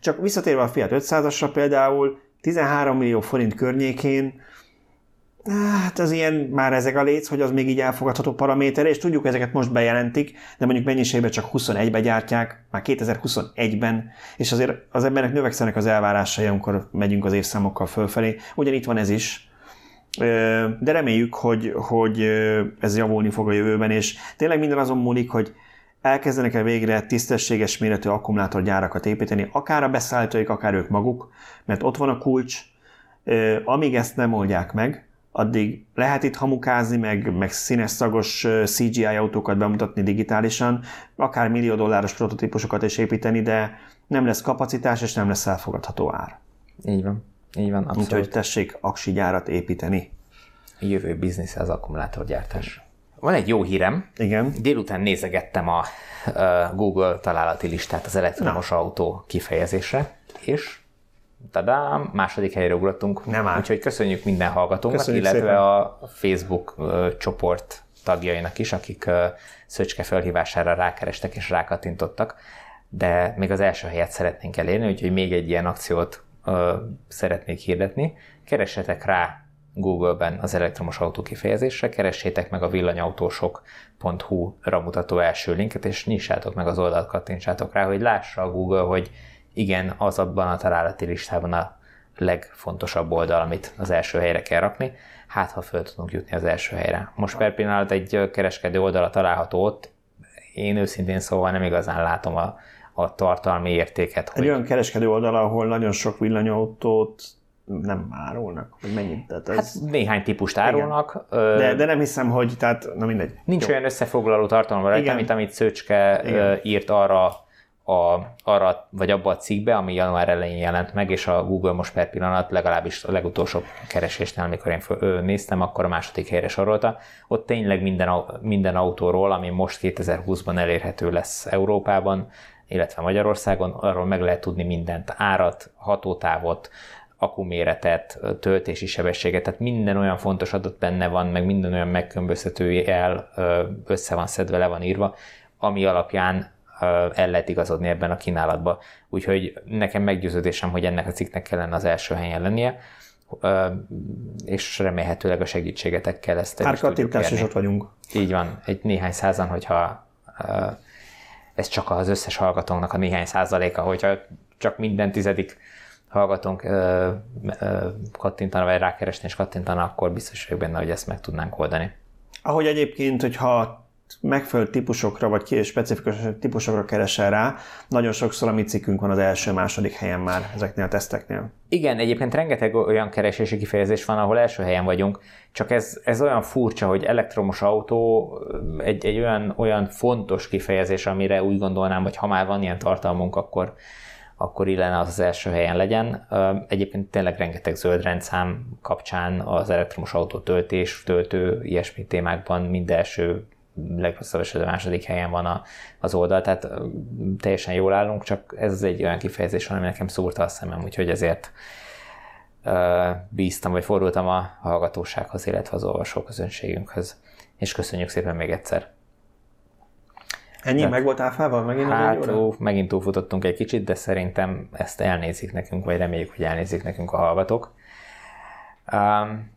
Csak visszatérve a Fiat 500-asra például, 13 millió forint környékén Hát ez ilyen, már ezek a léc, hogy az még így elfogadható paraméter, és tudjuk, ezeket most bejelentik, de mondjuk mennyiségben csak 21-ben gyártják, már 2021-ben, és azért az embernek növekszenek az elvárásai, amikor megyünk az évszámokkal fölfelé. Ugyan itt van ez is, de reméljük, hogy, hogy ez javulni fog a jövőben, és tényleg minden azon múlik, hogy elkezdenek el végre tisztességes méretű akkumulátorgyárakat építeni, akár a beszállítóik, akár ők maguk, mert ott van a kulcs, amíg ezt nem oldják meg, addig lehet itt hamukázni, meg, meg színes szagos CGI autókat bemutatni digitálisan, akár millió dolláros prototípusokat is építeni, de nem lesz kapacitás, és nem lesz elfogadható ár. Így van. Így van, abszolút. Úgyhogy tessék aksi gyárat építeni. Jövő biznisz az akkumulátorgyártás. Van egy jó hírem. Igen. Délután nézegettem a Google találati listát az elektromos Na. autó kifejezésre, és tadám, második helyre ugrottunk. Nem áll. Úgyhogy köszönjük minden hallgatónknak, köszönjük illetve szépen. a Facebook csoport tagjainak is, akik Szöcske felhívására rákerestek és rákattintottak, de még az első helyet szeretnénk elérni, úgyhogy még egy ilyen akciót uh, szeretnék hirdetni. Keressetek rá Google-ben az elektromos autó kifejezésre, keressétek meg a villanyautósok.hu-ra mutató első linket, és nyissátok meg az oldalt, kattintsátok rá, hogy lássa a Google, hogy igen, az abban a találati listában a legfontosabb oldal, amit az első helyre kell rakni, hát ha föl tudunk jutni az első helyre. Most per pillanat egy kereskedő oldala található ott, én őszintén szóval nem igazán látom a, a tartalmi értéket. Egy hogy... olyan kereskedő oldal, ahol nagyon sok villanyautót nem árulnak, hogy mennyit. Tehát ez... Hát néhány típust árulnak. De, de nem hiszem, hogy, tehát, na mindegy. Nincs Jó. olyan összefoglaló tartalom rajta, mint amit Szöcske Igen. írt arra a, arra, vagy abba a cikkbe, ami január elején jelent meg, és a Google most per pillanat legalábbis a legutolsó keresésnél, amikor én föl, néztem, akkor a második helyre sorolta. Ott tényleg minden, minden autóról, ami most 2020-ban elérhető lesz Európában, illetve Magyarországon, arról meg lehet tudni mindent, árat, hatótávot, akuméretet, töltési sebességet, tehát minden olyan fontos adat benne van, meg minden olyan megkülönböztető el össze van szedve, le van írva, ami alapján el lehet igazodni ebben a kínálatban. Úgyhogy nekem meggyőződésem, hogy ennek a cikknek kellene az első helyen lennie, és remélhetőleg a segítségetekkel ezt el is is ott vagyunk. Így van, egy néhány százan, hogyha ez csak az összes hallgatónknak a néhány százaléka, hogyha csak minden tizedik hallgatónk ö, ö, kattintana, vagy rákeresni és kattintana, akkor biztos vagyok benne, hogy ezt meg tudnánk oldani. Ahogy egyébként, hogyha megfelelő típusokra, vagy specifikus típusokra keresel rá, nagyon sokszor a mi cikkünk van az első-második helyen már ezeknél a teszteknél. Igen, egyébként rengeteg olyan keresési kifejezés van, ahol első helyen vagyunk, csak ez, ez olyan furcsa, hogy elektromos autó egy, egy olyan, olyan fontos kifejezés, amire úgy gondolnám, hogy ha már van ilyen tartalmunk, akkor, akkor illene az az első helyen legyen. Egyébként tényleg rengeteg zöld rendszám kapcsán az elektromos autó töltés, töltő, ilyesmi témákban mind első legrosszabb esetben második helyen van a, az oldal, tehát teljesen jól állunk, csak ez egy olyan kifejezés, ami nekem szúrta a szemem, úgyhogy ezért uh, bíztam, vagy fordultam a hallgatósághoz, illetve az olvasóközönségünkhöz. És köszönjük szépen még egyszer. Ennyi? De, meg volt áfával? Megint hát, ó, megint túlfutottunk egy kicsit, de szerintem ezt elnézik nekünk, vagy reméljük, hogy elnézik nekünk a hallgatók. Um,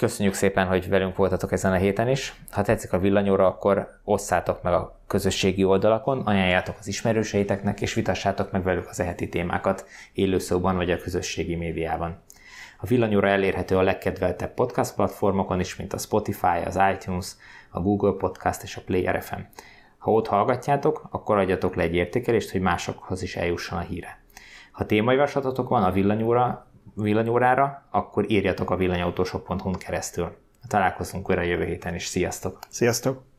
Köszönjük szépen, hogy velünk voltatok ezen a héten is. Ha tetszik a villanyóra, akkor osszátok meg a közösségi oldalakon, ajánljátok az ismerőseiteknek, és vitassátok meg velük az eheti témákat élőszóban vagy a közösségi médiában. A villanyóra elérhető a legkedveltebb podcast platformokon is, mint a Spotify, az iTunes, a Google Podcast és a Player FM. Ha ott hallgatjátok, akkor adjatok le egy értékelést, hogy másokhoz is eljusson a híre. Ha témajavaslatotok van a villanyóra, villanyórára, akkor írjatok a villanyautósok.hu keresztül. Találkozunk újra jövő héten is. Sziasztok! Sziasztok!